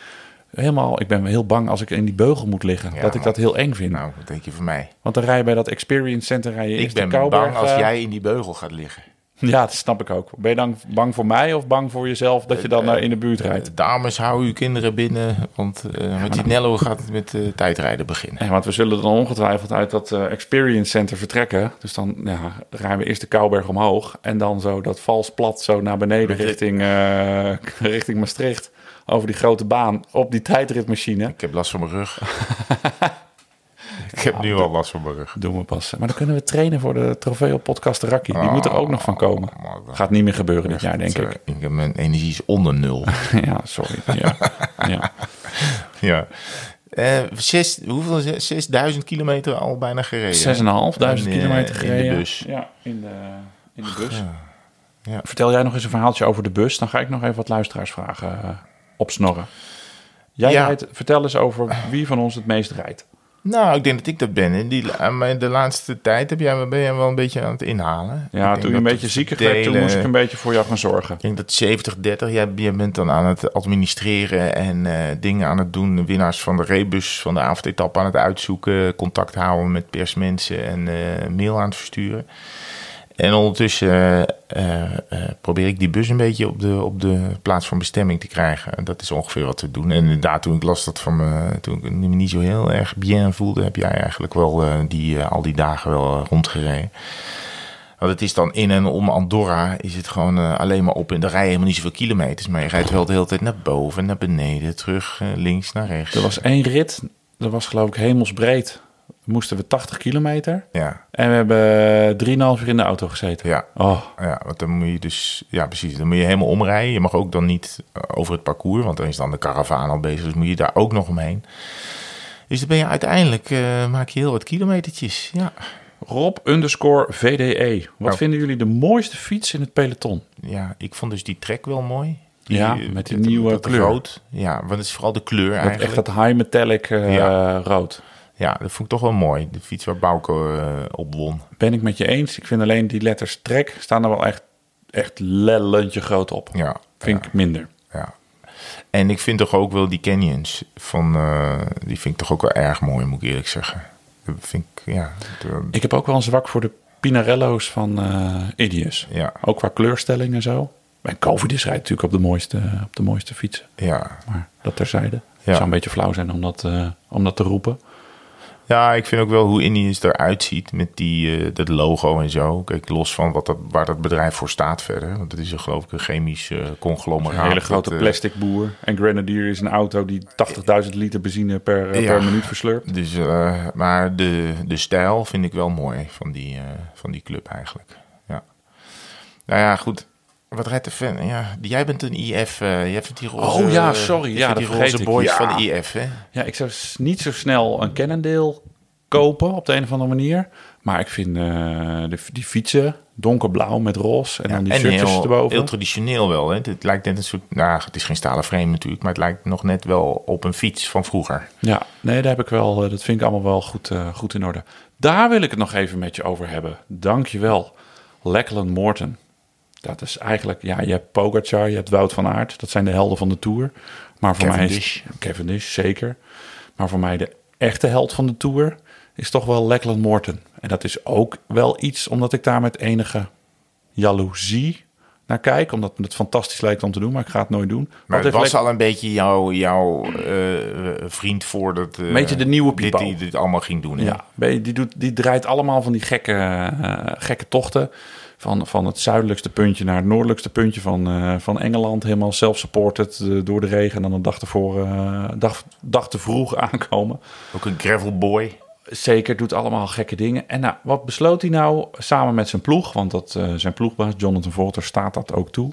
helemaal... Ik ben heel bang als ik in die beugel moet liggen, Ja, dat ik maar- dat heel eng vind. Nou, wat denk je van mij? Want dan rij je bij dat Experience Center, rij je Ik ben Kouwberg, bang als eh, jij in die beugel gaat liggen. (laughs) Ja, dat snap ik ook. Ben je dan bang voor mij of bang voor jezelf dat je dan eh, in de buurt rijdt? Dames, hou uw kinderen binnen, want eh met die Nello gaat het met eh, tijdrijden beginnen. Ja, want we zullen dan ongetwijfeld uit dat eh, Experience Center vertrekken. Dus dan ja, rijden we eerst de Kouwberg omhoog. En dan zo dat vals plat zo naar beneden richting, eh, (laughs) richting Maastricht. Over die grote baan op die tijdritmachine. Ik heb last van mijn rug. (laughs) ik heb nu al last van mijn rug. Doen we pas. Maar dan kunnen we trainen voor de Trofeo Podcast Rakkie. Die moet er ook nog van komen. Oh, Gaat niet meer gebeuren dit jaar, denk Het, ik. eh, ik heb mijn energie is onder nul. (laughs) Ja, sorry. Ja. (laughs) Ja. ja. Eh, zes, hoeveel? Zes- 6000 kilometer al bijna gereden. 6.500 In, eh, kilometer gereden. In de bus. Ja, in de, in de bus. Ja. Vertel jij nog eens een verhaaltje over de bus. Dan ga ik nog even wat luisteraarsvragen uh, opsnorren. Jij Ja. rijdt, vertel eens over wie van ons het meest rijdt. Nou, ik denk dat ik dat ben. In die, de laatste tijd heb jij, ben jij wel een beetje aan het inhalen. Ja, toen je een beetje zieker werd, toen moest ik een beetje voor jou gaan zorgen. Ik denk dat 70, 30, jij, jij bent dan aan het administreren en eh, dingen aan het doen. Winnaars van de rebus van de avondetappe aan het uitzoeken. Contact houden met persmensen en eh, mail aan het versturen. En ondertussen eh, eh, eh, probeer ik die bus een beetje op de, op de plaats van bestemming te krijgen. En dat is ongeveer wat we doen. En inderdaad, toen ik las dat van me, toen ik me niet zo heel erg bien voelde, heb jij eigenlijk wel die, al die dagen wel rondgereden. Want het is dan in en om Andorra is het gewoon alleen maar op. En dan rij je helemaal niet zoveel kilometers. Maar je rijdt wel de hele tijd naar boven, naar beneden, terug, links, naar rechts. Er was één rit, dat was geloof ik hemelsbreed. Moesten we 80 kilometer. Ja, En we hebben 3,5 uur in de auto gezeten. ja, Oh, ja, want dan moet je dus... Ja, precies. Dan moet je helemaal omrijden. Je mag ook dan niet eh, over het parcours. Want dan is dan de karavaan al bezig. Dus moet je daar ook nog omheen. Dus dan ben je uiteindelijk... eh, maak je heel wat kilometertjes. Ja, Rob underscore VDE. Wat Oh. vinden jullie de mooiste fiets in het peloton? ja, ik vond dus die trek wel mooi. Die, Ja, eh, met die nieuwe kleur. Rood. Ja, want het is vooral de kleur eigenlijk. echt dat high metallic Ja. rood. Ja, dat vond ik toch wel mooi. De fiets waar Bauke eh, op won. Ben ik met je eens. Ik vind alleen die letters trek staan er wel echt, echt lellentje groot op. Ja, Vind ik minder. ja. En ik vind toch ook wel die canyons van, eh, die vind ik toch ook wel erg mooi, moet ik eerlijk zeggen. Dat vind ik, ja. de- Ik heb ook wel een zwak voor de Pinarello's van eh Idius. ja, Ook qua kleurstelling en zo. En Covidis rijdt natuurlijk op de mooiste, op de mooiste fietsen. ja. Maar dat terzijde. Het Ja. zou een beetje flauw zijn om dat, eh, om dat te roepen. Ja, ik vind ook wel hoe Indians eruit ziet met die, eh, dat logo en zo. Kijk, los van wat dat, waar dat bedrijf voor staat verder. Want het is een, geloof ik een chemisch eh, conglomeraat. Een hele grote dat, eh, plastic boer. En Grenadier is een auto die 80.000 liter benzine per, Ja. per minuut verslurpt. Dus, maar de, de stijl vind ik wel mooi van die, van die club eigenlijk. Ja. Nou ja, goed. Wat rijdt de fan? Ja, jij bent een IF. eh jij vindt die roze... Oh ja, sorry. Ja, die roze boys Ja. van de IF, hè? Ja, ik zou niet zo snel een Cannondale kopen op de een of andere manier. Maar ik vind eh, de, die fietsen donkerblauw met roze en dan die en shirtjes heel, erboven. heel traditioneel wel. Hè? Het lijkt net een soort... Nou, het is geen stalen frame natuurlijk. Maar het lijkt nog net wel op een fiets van vroeger. Ja, nee, daar heb ik wel, eh, dat vind ik allemaal wel goed, eh, goed in orde. Daar wil ik het nog even met je over hebben. Dank je wel. Lachlan Morton. Dat is eigenlijk, ja, je hebt Pogacar, je hebt Wout van Aert. Dat zijn de helden van de Tour. Maar voor mij is Cavendish, zeker. Maar voor mij de echte held van de Tour is toch wel Lachlan Morton. En dat is ook wel iets omdat ik daar met enige jaloezie naar kijk. Omdat het fantastisch lijkt om te doen, maar ik ga het nooit doen. Maar het was al een beetje jouw, eh, vriend voordat... eh, Een beetje de nieuwe dit, Pipo. die dit allemaal ging doen. hè? Ja, die, doet, die draait allemaal van die gekke, eh, gekke tochten. Van, van het zuidelijkste puntje naar het noordelijkste puntje van, eh, van Engeland. Helemaal self-supported eh, door de regen. En dan een dag, ervoor, eh, dag, dag te vroeg (laughs) aankomen. Ook een gravel boy. Zeker, doet allemaal gekke dingen. En nou, wat besloot hij nou samen met zijn ploeg? Want dat, zijn ploegbaas Jonathan Volter staat dat ook toe.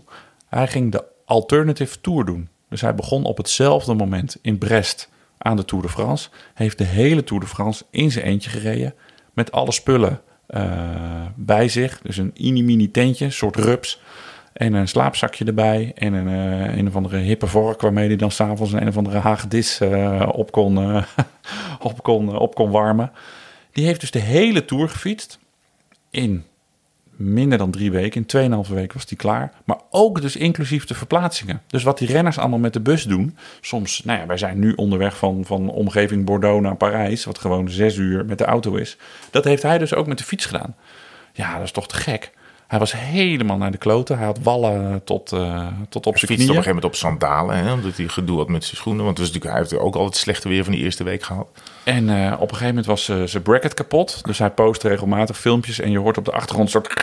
Hij ging de Alternative Tour doen. Dus hij begon op hetzelfde moment in Brest aan de Tour de France. Heeft de hele Tour de France in zijn eentje gereden. Met alle spullen bij zich. Dus een mini tentje, een soort rups. En een slaapzakje erbij. En een, eh, een of andere hippe vork waarmee hij dan s'avonds een, een of andere hagedis eh, op, kon, eh, (laughs) op, kon, op kon warmen. Die heeft dus de hele Tour gefietst. In minder dan drie weken. In 2,5 weken was die klaar. Maar ook dus inclusief de verplaatsingen. Dus wat die renners allemaal met de bus doen. Soms, nou ja, wij zijn nu onderweg van, van omgeving Bordeaux naar Parijs. Wat gewoon zes uur met de auto is. Dat heeft hij dus ook met de fiets gedaan. Ja, dat is toch te gek. Hij was helemaal naar de kloten. Hij had wallen tot, eh, tot op Hij zijn fietste op een knieën. gegeven moment op sandalen. Hè, omdat hij gedoe had met zijn schoenen. Want was natuurlijk, hij heeft ook al het slechte weer van die eerste week gehad. En eh, op een gegeven moment was eh, zijn bracket kapot. Dus hij post regelmatig filmpjes. En je hoort op de achtergrond een soort...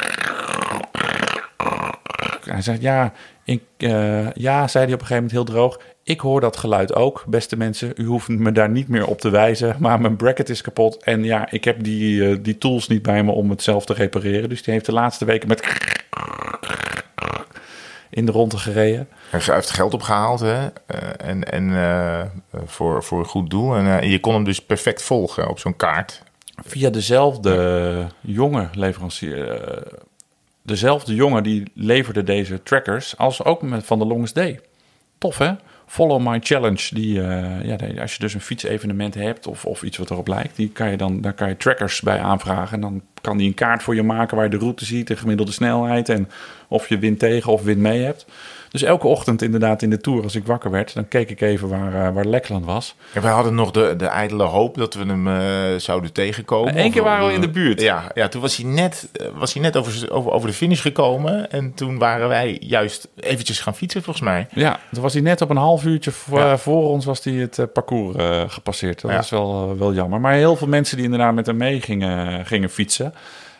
Hij zegt, ja, ik, eh, ja, zei hij op een gegeven moment heel droog. Ik hoor dat geluid ook, beste mensen. U hoeft me daar niet meer op te wijzen. Maar mijn bracket is kapot. En ja, ik heb die, eh, die tools niet bij me om het zelf te repareren. Dus die heeft de laatste weken met... in de ronde gereden. Hij heeft geld opgehaald hè, eh, en, en, voor, voor een goed doel. En je kon hem dus perfect volgen op zo'n kaart. via dezelfde jonge leverancier. Dezelfde jongen die leverde deze trackers als ook met van de Longest Day. Tof hè? Follow My Challenge. Die, eh, ja, als je dus een fietsevenement hebt of, of iets wat erop lijkt, die kan je dan, daar kan je trackers bij aanvragen. En dan kan die een kaart voor je maken waar je de route ziet, de gemiddelde snelheid en of je wind tegen of wind mee hebt. Dus elke ochtend inderdaad in de Tour, als ik wakker werd, dan keek ik even waar, eh, waar Leckland was. En wij hadden nog de, de ijdele hoop dat we hem eh, zouden tegenkomen. Eén keer waren we in de buurt. Ja, ja toen was hij net, eh, was hij net over, over, over de finish gekomen. En toen waren wij juist eventjes gaan fietsen volgens mij. Ja, toen was hij net op een half uurtje voor, Ja. voor ons was hij het parcours gepasseerd. Dat Ja. was wel, wel jammer. Maar heel veel mensen die inderdaad met hem mee gingen, gingen fietsen.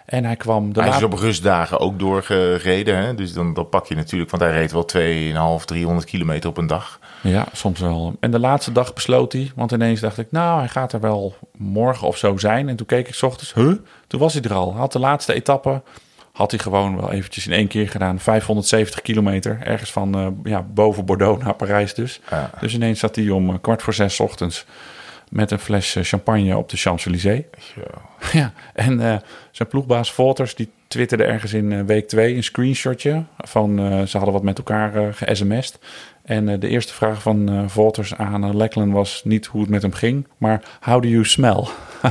En hij kwam de hij is op rustdagen ook doorgereden. Hè? Dus dan, dan pak je natuurlijk, want hij reed wel 2,5, 300 kilometer op een dag. Ja, soms wel. En de laatste dag besloot hij, want ineens dacht ik, nou, hij gaat er wel morgen of zo zijn. En toen keek ik 's ochtends, huh? Toen was hij er al. Hij had de laatste etappe, had hij gewoon wel eventjes in één keer gedaan. 570 kilometer, ergens van eh, ja, boven Bordeaux naar Parijs dus. Ja. Dus ineens zat hij om eh, kwart voor zes 's ochtends met een fles eh, champagne op de Champs-Élysées. (laughs) Ja, en eh, zijn ploegbaas Volters die twitterde ergens in eh, week 2 een screenshotje van ze hadden wat met elkaar eh ge-sms'd. En de eerste vraag van Volters aan uh, Lecklen was niet hoe het met hem ging, maar how do you smell? (laughs)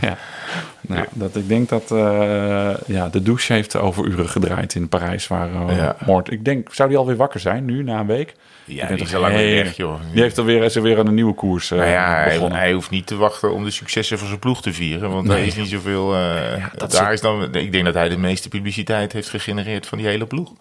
ja, Nou, dat, ik denk dat ja, de douche heeft overuren gedraaid in Parijs. Waar Ja. moord. Ik denk, zou die alweer wakker zijn nu, na een week? Ja, die is al lang weer weg, joh. Die heeft alweer, is er weer aan een nieuwe koers eh Nou ja, hij, begonnen. hij hoeft niet te wachten om de successen van zijn ploeg te vieren. Want daar Nee. is niet zoveel. eh, dat daar is- dan, ik denk dat hij de meeste publiciteit heeft gegenereerd van die hele ploeg.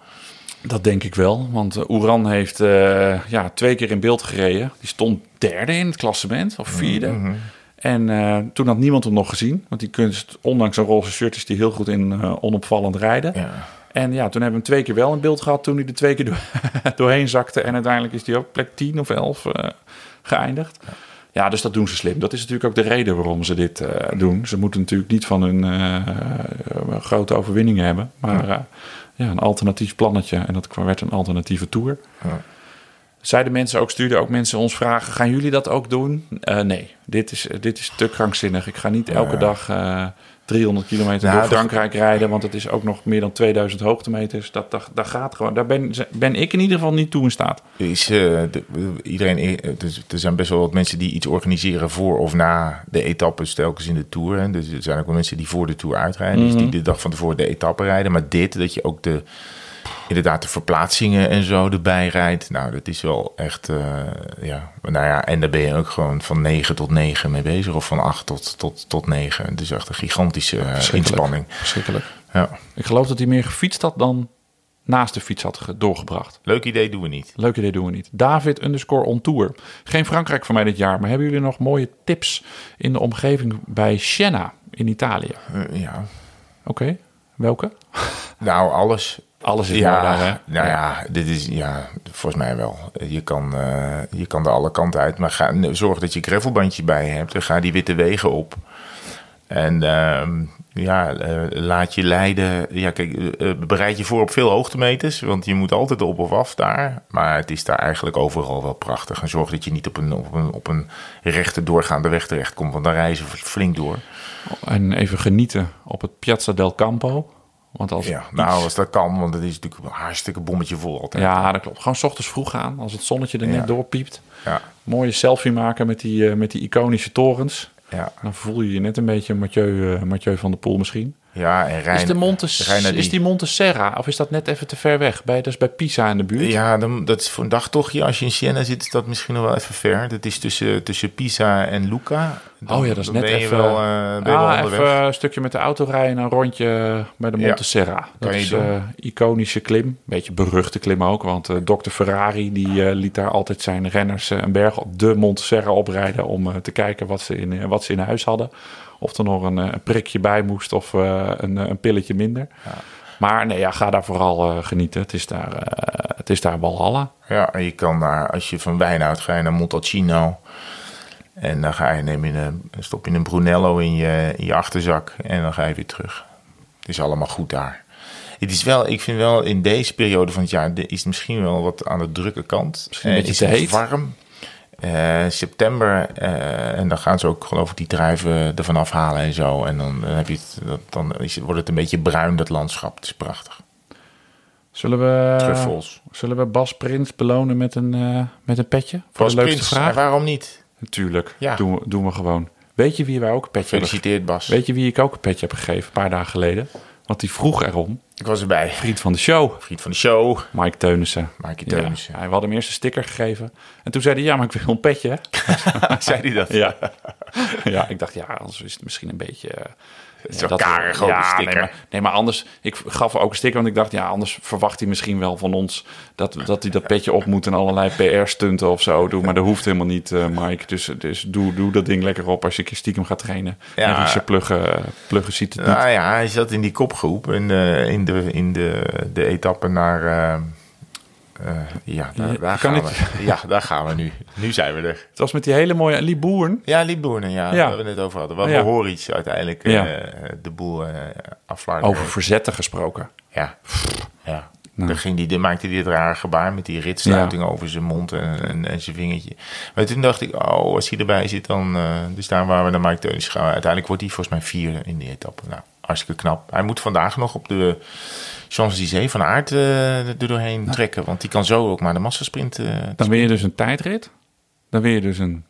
Dat denk ik wel, want uh, Oeran heeft eh, ja, twee keer in beeld gereden. Die stond derde in het klassement, of vierde. Mhm. En eh, toen had niemand hem nog gezien. Want die kunst, ondanks een roze shirt, is die heel goed in eh, onopvallend rijden. Ja. En ja, toen hebben we hem twee keer wel in beeld gehad toen hij er twee keer door, (laughs) doorheen zakte. En uiteindelijk is hij ook plek 10 of 11 eh, geëindigd. Ja, dus dat doen ze slim. Dat is natuurlijk ook de reden waarom ze dit eh, doen. Ze moeten natuurlijk niet van hun eh, grote overwinningen hebben. Maar eh, ja, een alternatief plannetje. En dat werd een alternatieve tour. Ja. Zeiden mensen ook, stuurden ook mensen ons vragen: gaan jullie dat ook doen? Eh, nee, dit is, dit is te krankzinnig. Ik ga niet elke dag eh 300 kilometer Nou, door dat- Frankrijk rijden, want het is ook nog meer dan 2000 hoogtemeters. Dat, dat, dat gaat gewoon. Daar ben, ben ik in ieder geval niet toe in staat. Is, eh, de- iedereen, dus er zijn best wel wat mensen die iets organiseren voor of na de etappes telkens in de Tour. Hè. Dus er zijn ook wel mensen die voor de Tour uitrijden. Dus Mhm. die de dag van tevoren de etappe rijden. Maar dit, dat je ook de, inderdaad de verplaatsingen en zo erbij rijdt. Nou, dat is wel echt, eh, ja. Nou ja, en daar ben je ook gewoon van 9 tot 9 mee bezig. Of van 8 tot, tot, tot 9. Het is echt een gigantische eh, Verschrikkelijk. inspanning. Verschrikkelijk. Ja. Ik geloof dat hij meer gefietst had dan naast de fiets had ge- doorgebracht. Leuk idee doen we niet. Leuk idee doen we niet. David underscore on tour. Geen Frankrijk voor mij dit jaar, maar hebben jullie nog mooie tips in de omgeving bij Siena in Italië? Eh, ja. Oké, welke? Nou, alles. Alles is ja, daar, hè? Nou ja, dit is ja, volgens mij wel. Je kan, eh, je kan er alle kanten uit, maar ga, zorg dat je gravelbandje bij je hebt. Dan ga die witte wegen op. En ehm, ja, eh, laat je leiden. Ja, kijk, eh, bereid je voor op veel hoogtemeters, want je moet altijd op of af daar. Maar het is daar eigenlijk overal wel prachtig. En zorg dat je niet op een, op een, op een rechte doorgaande weg terechtkomt, want dan reizen we flink door. En even genieten op het Piazza del Campo. Want als Ja, iets- nou, als dat kan, want het is natuurlijk een hartstikke bommetje vol altijd. ja, dat klopt. Gewoon 's ochtends vroeg gaan, als het zonnetje er Ja. net doorpiept. ja, Mooie selfie maken met die, eh, met die iconische torens. ja. Dan voel je je net een beetje Mathieu, eh, Mathieu van der Poel misschien. Ja, en Rijn, is, de Monte, Rijn naar is die Monte Serra of is dat net even te ver weg? Bij, dat is bij Pisa in de buurt. Ja, dan, dat is voor een dagtochtje. Als je in Siena zit, is dat misschien nog wel even ver. Dat is tussen, tussen Pisa en Luca. Dan- oh ja, dat is net ben even, wel, eh, ben je wel ah, even een stukje met de auto rijden en een rondje bij de Ja, Monte Serra. Dat is doen. eh iconische klim. Beetje beruchte klim ook, want eh Dr. Ferrari die liet daar altijd zijn renners een berg op de Monte Serra oprijden om te kijken wat ze, in, wat ze in huis hadden. Of er nog een, eh, een prikje bij moest of eh, een, eh, een pilletje minder. Maar nee, ja, ga daar vooral genieten. Het is daar, het is daar Walhalla. Ja, en je kan daar, als je van Wijnhout ga je naar Montalcino. En dan ga je, neem je een, stop je een Brunello in je, in je achterzak en dan ga je weer terug. Het is allemaal goed daar. Het is wel, ik vind wel in deze periode van het jaar is het misschien wel wat aan de drukke kant. Misschien een beetje is te het heet. warm. Eh, september eh, en dan gaan ze ook geloof ik die druiven ervan afhalen en zo. En dan, dan heb je het, dat- dan is wordt het een beetje bruin dat landschap. Het is prachtig. Zullen we, Truffels. zullen we Bas Prins belonen met een, eh, met een petje? Voor Bas de leukste Prins, vraag? en waarom niet? Natuurlijk, Ja. doen, we, doen we gewoon. Weet je wie wij ook een petje hebben Gefeliciteerd Bas. Weet je wie ik ook een petje heb gegeven een paar dagen geleden? Want die vroeg erom. Ik was erbij. Vriend van de show, Vriend van de show. Mike Teunissen. Maaike Ja, Teunissen. hij had hem eerst een sticker gegeven. En toen zei hij, ja, maar ik wil een petje. (laughs) Zei hij dat? Ja. (laughs) ja, ik dacht, ja, anders is het misschien een beetje... is ja, wel karig ook, een sticker. Nee maar, nee, maar anders... Ik gaf ook een sticker, want ik dacht, ja, anders verwacht hij misschien wel van ons... dat, dat hij dat petje op moet en allerlei PR-stunten of zo doen. Maar dat hoeft helemaal niet, eh, Mike. Dus, dus doe, doe dat ding lekker op als je stiekem gaat trainen. Ja. En Richard Pluggen, Pluggen ziet het niet. Nou ja, hij zat in die kopgroep in de, in de, in de, de etappe naar... eh, eh, ja, daar, gaan we. (laughs) Ja, daar gaan we nu. Nu zijn we er. Het was met die hele mooie Lieboeren. Ja, Lieboernen, ja, Ja. waar we het net over hadden. Waar Ja. we horen iets uiteindelijk Ja. eh, de boel uh, afvlaarden. Over verzetten gesproken. Ja, ja. Nou. Dan, ging die, dan maakte hij het rare gebaar met die ritsluiting over zijn mond en, en, en zijn vingertje. Maar toen dacht ik, oh, als hij erbij zit, dan... eh, dus daar waar we naar Mike Teunis gaan. Uiteindelijk wordt hij volgens mij vierde in die etappe. Nou, hartstikke knap. Hij moet vandaag nog op de Champs-Élysées van Aert eh, er doorheen trekken. Want die kan zo ook maar de massasprint... eh, Dan win je dus een tijdrit. Dan win je dus een,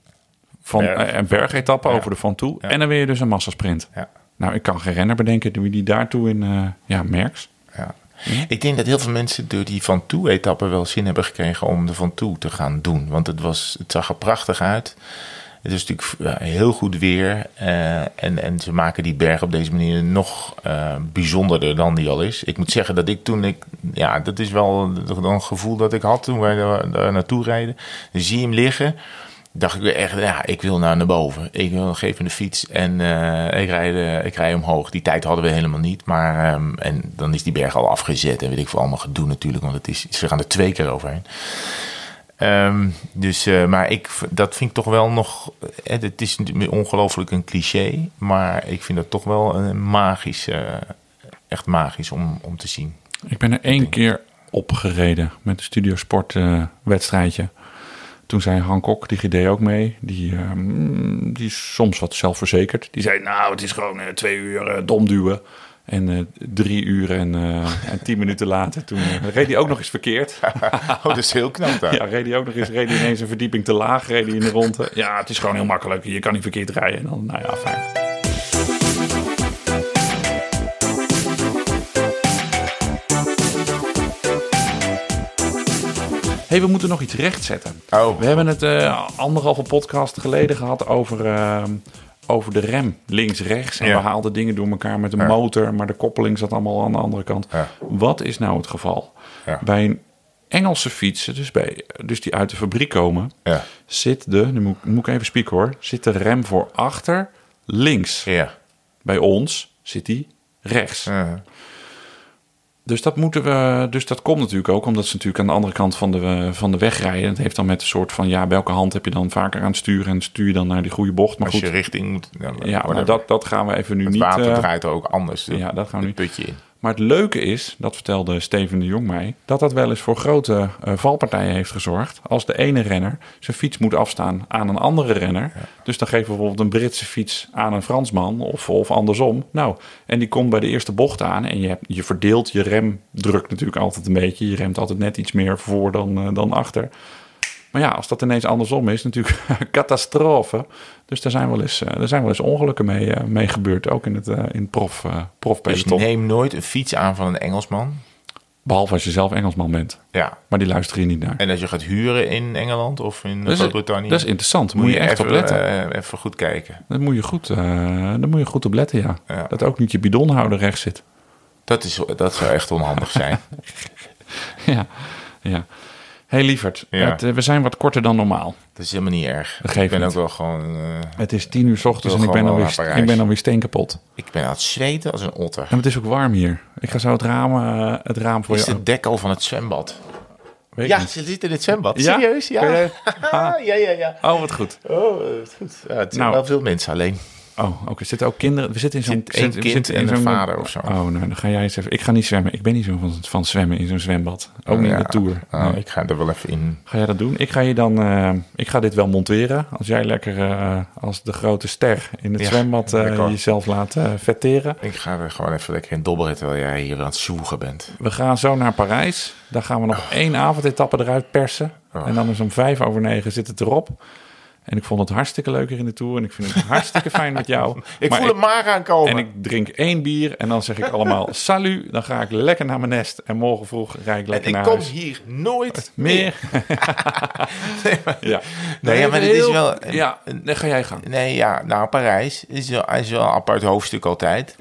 van, Berg. eh, een bergetappe Ja. over de Van Toe. En dan win je dus een massasprint. ja. Nou, ik kan geen renner bedenken wie die daartoe in... eh, ja, Merks. Ja. Ik denk dat heel veel mensen door die Van Toe-etappe wel zin hebben gekregen om de Van Toe te gaan doen. Want het, was, het zag er prachtig uit. Het is natuurlijk heel goed weer. eh, en, en ze maken die berg op deze manier nog eh, bijzonderder dan die al is. Ik moet zeggen dat ik toen ik... Ja, dat is wel een een gevoel dat ik had toen wij daar, naartoe rijden. Dan zie je hem liggen dacht ik weer echt, ja, ik wil naar, naar boven. Ik wil geef me de fiets en eh, ik, rijd, ik rijd omhoog. Die tijd hadden we helemaal niet. Maar, ehm, en dan is die berg al afgezet en weet ik veel allemaal gedoe natuurlijk. Want het is, ze gaan er twee keer overheen. Ehm, dus, eh, maar ik, dat vind ik toch wel nog... eh, Het is ongelooflijk een cliché. Maar ik vind dat toch wel een magisch... eh, echt magisch om, om te zien. Ik ben er één keer opgereden met een studiosport eh, wedstrijdje. Toen zei Han Kok, die deed ook mee. Die, ehm, die is soms wat zelfverzekerd. Die zei, nou, het is gewoon twee uur domduwen. En eh, drie uur en, eh, en tien minuten later, toen eh, reed hij ook nog eens verkeerd. (laughs) Oh, dat is heel knap daar. Ja, reed hij ook nog eens, reed hij ineens een verdieping te laag, reed hij in de ronde. Ja, het is gewoon heel makkelijk. Je kan niet verkeerd rijden. En dan, nou ja, fijn. hey, we moeten nog iets rechtzetten. Oh, We hebben het anderhalve podcast geleden gehad over, ehm, over de rem links-rechts. En Ja. we haalden dingen door elkaar met de Ja. motor, maar de koppeling zat allemaal aan de andere kant. Ja. Wat is nou het geval? Bij een Engelse fietsen, dus, bij, dus die uit de fabriek komen, zit de, nu moet, moet ik even spieken hoor, zit de rem voor achter links. Ja. Bij ons zit die rechts. Dus dat moeten we. Dus dat komt natuurlijk ook omdat ze natuurlijk aan de andere kant van de, van de weg rijden. Het heeft dan met een soort van ja, welke hand heb je dan vaker aan het sturen en stuur je dan naar die goede bocht. Maar Als goed, je richting moet... Ja, ja, maar dat, dat gaan we even nu Het niet. water eh, draait ook anders. ja, dat gaan we het nu. putje in. Maar het leuke is, dat vertelde Steven de Jong mij, dat dat wel eens voor grote eh, valpartijen heeft gezorgd. Als de ene renner zijn fiets moet afstaan aan een andere renner. Dus dan geven we bijvoorbeeld een Britse fiets aan een Fransman of, of andersom. Nou, en die komt bij de eerste bocht aan en je, hebt, je verdeelt je remdruk natuurlijk altijd een beetje. Je remt altijd net iets meer voor dan, eh, dan achter. Maar ja, als dat ineens andersom is, natuurlijk (laughs) catastrofe. Dus daar zijn wel eens, eh, er zijn wel eens ongelukken mee, eh, mee gebeurd, ook in het, eh, in prof, eh Dus neem nooit een fiets aan van een Engelsman. Behalve als je zelf Engelsman bent. Ja. Maar die luisteren hier niet naar. En als je gaat huren in Engeland of in Dat Groot-Brittannië. dat is interessant. Daar moet je echt even, op letten. even goed kijken. Daar moet je goed, eh, daar moet je goed op letten, ja. Ja. Dat ook niet je bidonhouder rechts zit. Dat, is, dat zou echt onhandig zijn. (laughs) ja, ja. Hey, lieverd. Ja. Het, eh, we zijn wat korter dan normaal. Dat is helemaal niet erg. Dat geeft ik ben niet. ook wel gewoon... eh, Het is tien uur 's ochtends en ik ben, alweer, ik ben alweer steenkapot. ik ben aan het zweten als een otter. En het is ook warm hier. Ik ga zo het raam, eh, het raam voor Is je... de dekkel van het zwembad? Weet Ja, niet. ze zit in het zwembad. Ja? Serieus? Ja. Je- (laughs) Ah, ja, ja, ja. Oh, wat goed. Oh, is goed. Ja, het zijn Nou. wel veel mensen alleen. Oh, oké. Er zitten ook kinderen. We zitten in zo'n... Zit we kind zitten een zo'n- vader of zo. Oh, nou, dan ga jij eens even... Ik ga niet zwemmen. Ik ben niet zo van, van zwemmen in zo'n zwembad. Ook niet in de Tour. Oh, Nee. Ik ga er wel even in. Ga jij dat doen? Ik ga je dan, eh, ik ga dit wel monteren. Als jij lekker eh, als de grote ster in het Ja, zwembad lekker. jezelf laat vetteren. Ik ga er gewoon even lekker in dobberen terwijl jij hier aan het zwoegen bent. We gaan zo naar Parijs. Daar gaan we nog één avondetappe eruit persen. Oh. En dan is om vijf over negen zit het erop. En ik vond het hartstikke leuk hier in de Tour. En ik vind het (laughs) hartstikke fijn met jou. Ik Maar voel hem maar aankomen. En ik drink één bier en dan zeg ik allemaal (laughs) salut. Dan ga ik lekker naar mijn nest. En morgen vroeg rijd ik En lekker ik naar kom huis. hier nooit (laughs) meer. Ja. Nee, ja, maar dit is wel- Ja, dan ga jij gaan. Nee, ja, nou, Parijs is wel, is wel een apart hoofdstuk altijd.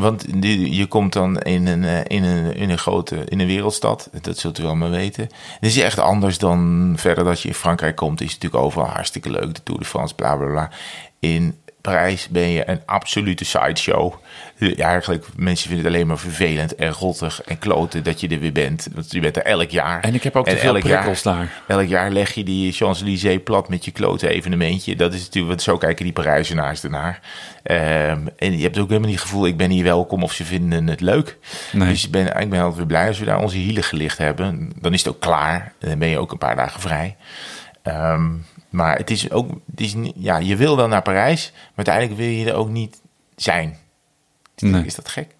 Want je komt dan in een, eh, in, een, in een grote in een wereldstad. Dat zult u wel maar weten. Het is echt anders dan verder dat je in Frankrijk komt. Is natuurlijk overal hartstikke leuk. De Tour de France, bla bla bla. In Parijs ben je een absolute sideshow. Ja, eigenlijk, mensen vinden het alleen maar vervelend en rottig en kloten dat je er weer bent. Want je bent er elk jaar. En ik heb ook te veel elk prikkels jaar, daar. Elk jaar leg je die Champs-Élysées plat met je klote evenementje. Dat is natuurlijk, want zo kijken die Parijzenaars ernaar. Ehm, en je hebt ook helemaal niet het gevoel, ik ben hier welkom of ze vinden het leuk. Nee. Dus ik ben, ik ben altijd weer blij als we daar onze hielen gelicht hebben. Dan is het ook klaar. Dan ben je ook een paar dagen vrij. Ehm, maar het is ook, het is, niet- ja, je wil wel naar Parijs, maar uiteindelijk wil je er ook niet zijn. Nee. Is dat gek?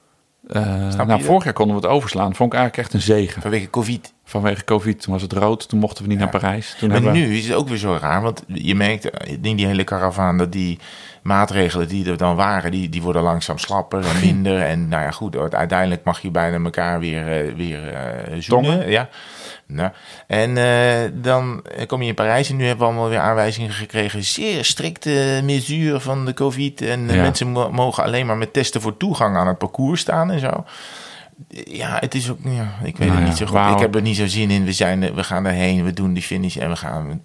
Eh, nou, dat? vorig jaar konden we het overslaan. Vond ik eigenlijk echt een zegen. Vanwege COVID. Vanwege COVID, toen was het rood, toen mochten we niet naar Parijs. Toen Maar hebben nu is het ook weer zo raar, want je merkt eh, in die hele karavaan dat die maatregelen die er dan waren, die, die worden langzaam slapper en minder. (clears throat) En nou ja, goed, uiteindelijk mag je bijna elkaar weer, eh, weer zoenen. Tongen. Ja. Nou, en eh, dan kom je in Parijs en nu hebben we allemaal weer aanwijzingen gekregen. Zeer strikte mesure van de COVID. En Ja. mensen mo- mogen alleen maar met testen voor toegang aan het parcours staan en zo. Ja, het is ook, ja, ik weet Nou het ja, niet zo goed. Ik heb er niet zo zin in. We, zijn, we gaan erheen, we doen die finish en we gaan.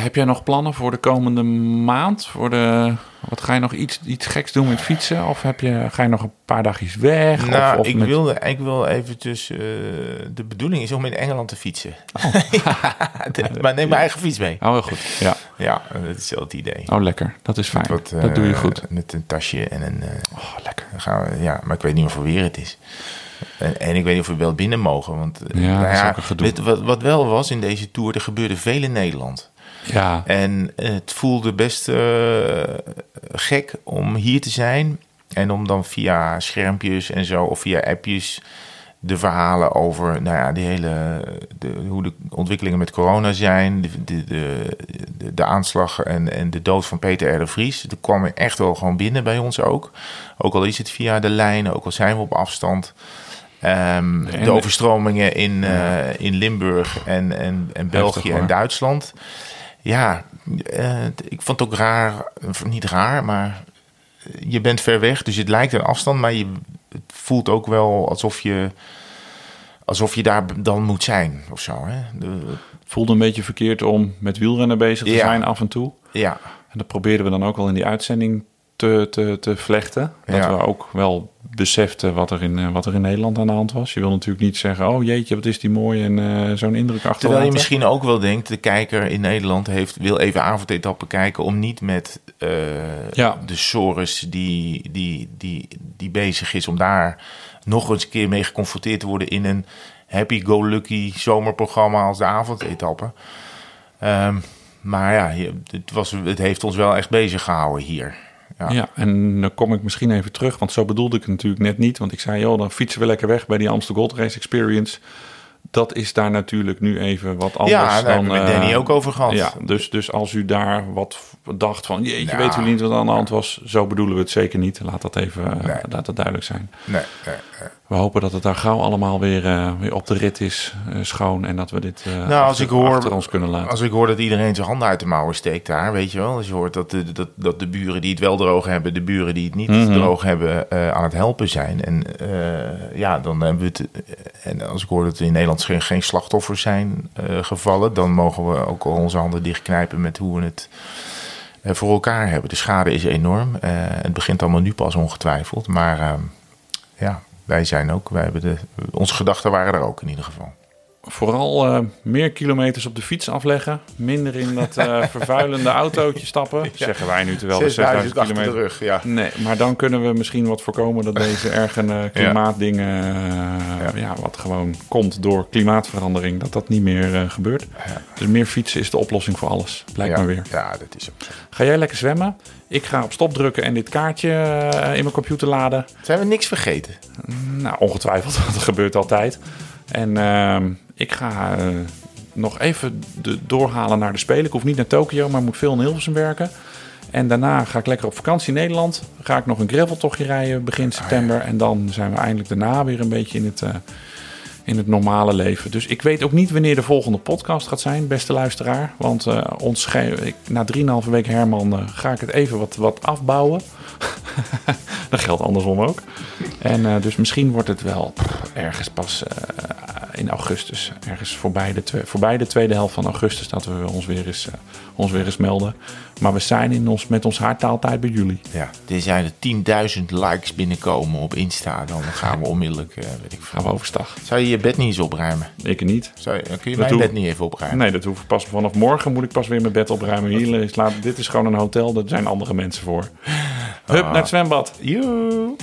Heb jij nog plannen voor de komende maand? Voor de, wat ga je nog iets, iets geks doen met fietsen? Of heb je, ga je nog een paar dagjes weg? Nou, of, of ik, met- wilde, ik wil eventjes... eh, de bedoeling is om in Engeland te fietsen. (laughs) Ja, maar neem mijn eigen fiets mee. Oh, heel goed. Ja. Ja, dat is wel het idee. Oh, lekker. Dat is fijn. Wat, dat doe je eh, goed. Met een tasje en een... eh, Oh, lekker. dan gaan we, ja, maar ik weet niet meer voor weer het is. En, en ik weet niet of we wel binnen mogen. Want Ja, nou dat is ook een gedoe. wat, wat wel was in deze tour, er gebeurde veel in Nederland. Ja. En het voelde best eh, gek om hier te zijn. En om dan via schermpjes en zo, of via appjes, de verhalen over nou ja, de hele, de, hoe de ontwikkelingen met corona zijn. De, de, de, aanslag en, en de dood van Peter R. de Vries. Dat kwam echt wel gewoon binnen bij ons ook. Ook al is het via de lijnen, ook al zijn we op afstand. Ehm, de overstromingen in, eh, in Limburg en, en, en België en Duitsland. Ja, eh, ik vond het ook raar, of niet raar, maar je bent ver weg, dus het lijkt een afstand, maar je, het voelt ook wel alsof je, alsof je daar dan moet zijn of zo. Hè? De- voelde een beetje verkeerd om met wielrennen bezig te Ja. zijn af en toe. ja, En dat probeerden we dan ook wel in die uitzending te, te, te vlechten. Dat Ja. we ook wel beseften wat er, in, eh, wat er in Nederland aan de hand was. Je wil natuurlijk niet zeggen, oh jeetje, wat is die mooi en eh, zo'n indruk achterlaten. Terwijl je misschien ook wel denkt, de kijker in Nederland heeft, wil even avondetappen kijken om niet met eh, Ja. de Soros die, die, die, die bezig is om daar nog eens een keer mee geconfronteerd te worden in een happy-go-lucky zomerprogramma als de avondetappe. Ehm, maar ja, het, was, het heeft ons wel echt bezig gehouden hier. Ja. Ja, en dan kom ik misschien even terug, want zo bedoelde ik het natuurlijk net niet. Want ik zei, joh, dan fietsen we lekker weg bij die Amsterdam Gold Race Experience. Dat is daar natuurlijk nu even wat anders Ja, daar dan... hebben we met eh, Danny ook over gehad. Ja, dus, dus als u daar wat dacht van, jeetje, Ja. weet u niet wat aan de hand was? Zo bedoelen we het zeker niet. Laat dat even eh, Nee. laat dat duidelijk zijn. Nee, nee, nee. We hopen dat het daar gauw allemaal weer, eh, weer op de rit is, eh, schoon. En dat we dit eh, Nou, als achter, ik hoor- achter ons kunnen laten. Als ik hoor dat iedereen zijn handen uit de mouwen steekt daar, weet je wel. Als je hoort dat de, dat, dat de buren die het wel droog hebben, de buren die het niet Mhm. droog hebben, aan het helpen zijn. En ja, dan hebben we het. En als ik hoor dat er in Nederland geen, geen slachtoffers zijn gevallen, dan mogen we ook onze handen dichtknijpen met hoe we het voor elkaar hebben. De schade is enorm. Het begint allemaal nu pas ongetwijfeld. Maar eh, ja, wij zijn ook. Wij hebben de, onze gedachten waren er ook in ieder geval. Vooral eh, meer kilometers op de fiets afleggen. Minder in dat eh, (laughs) vervuilende autootje stappen. Zeggen wij nu terwijl we 6000 achter de kilometer... rug, ja. Nee, maar dan kunnen we misschien wat voorkomen dat deze erge klimaatdingen, eh, ja. wat gewoon komt door klimaatverandering, dat dat niet meer gebeurt. Dus meer fietsen is de oplossing voor alles, blijkt ja, maar weer. Ja, dat is zo. Ga jij lekker zwemmen? Ik ga op stop drukken en dit kaartje in mijn computer laden. Zijn we niks vergeten? Nou, ongetwijfeld, (laughs) dat gebeurt altijd. En ehm, ik ga eh, nog even de, doorhalen naar de Spelen. Ik hoef niet naar Tokio, maar moet veel in Hilversum werken. En daarna ga ik lekker op vakantie in Nederland. Ga ik nog een graveltochtje rijden begin september. En dan zijn we eindelijk daarna weer een beetje in het, eh, in het normale leven. Dus ik weet ook niet wanneer de volgende podcast gaat zijn, beste luisteraar. Want eh, ons ik, na 3,5 week Herman eh, ga ik het even wat, wat afbouwen. (laughs) dat geldt andersom ook. En eh, dus misschien wordt het wel ergens pas in augustus. Ergens voorbij de, voorbij de tweede helft van augustus dat we ons weer eens, ons weer eens melden. Maar we zijn in ons, met ons haartaaltijd bij jullie. Ja, er zijn er 10.000 likes binnenkomen op Insta. Dan gaan we onmiddellijk, eh, weet ik veel. Gaan we overstag. Zou je je bed niet eens opruimen? Ik niet. Zou je, kun je Dat mijn bed niet even opruimen? Nee, dat hoef ik pas vanaf morgen moet ik pas weer mijn bed opruimen. Hier is, laat, dit is gewoon een hotel, daar zijn andere mensen voor. Hup, naar het zwembad. Joe.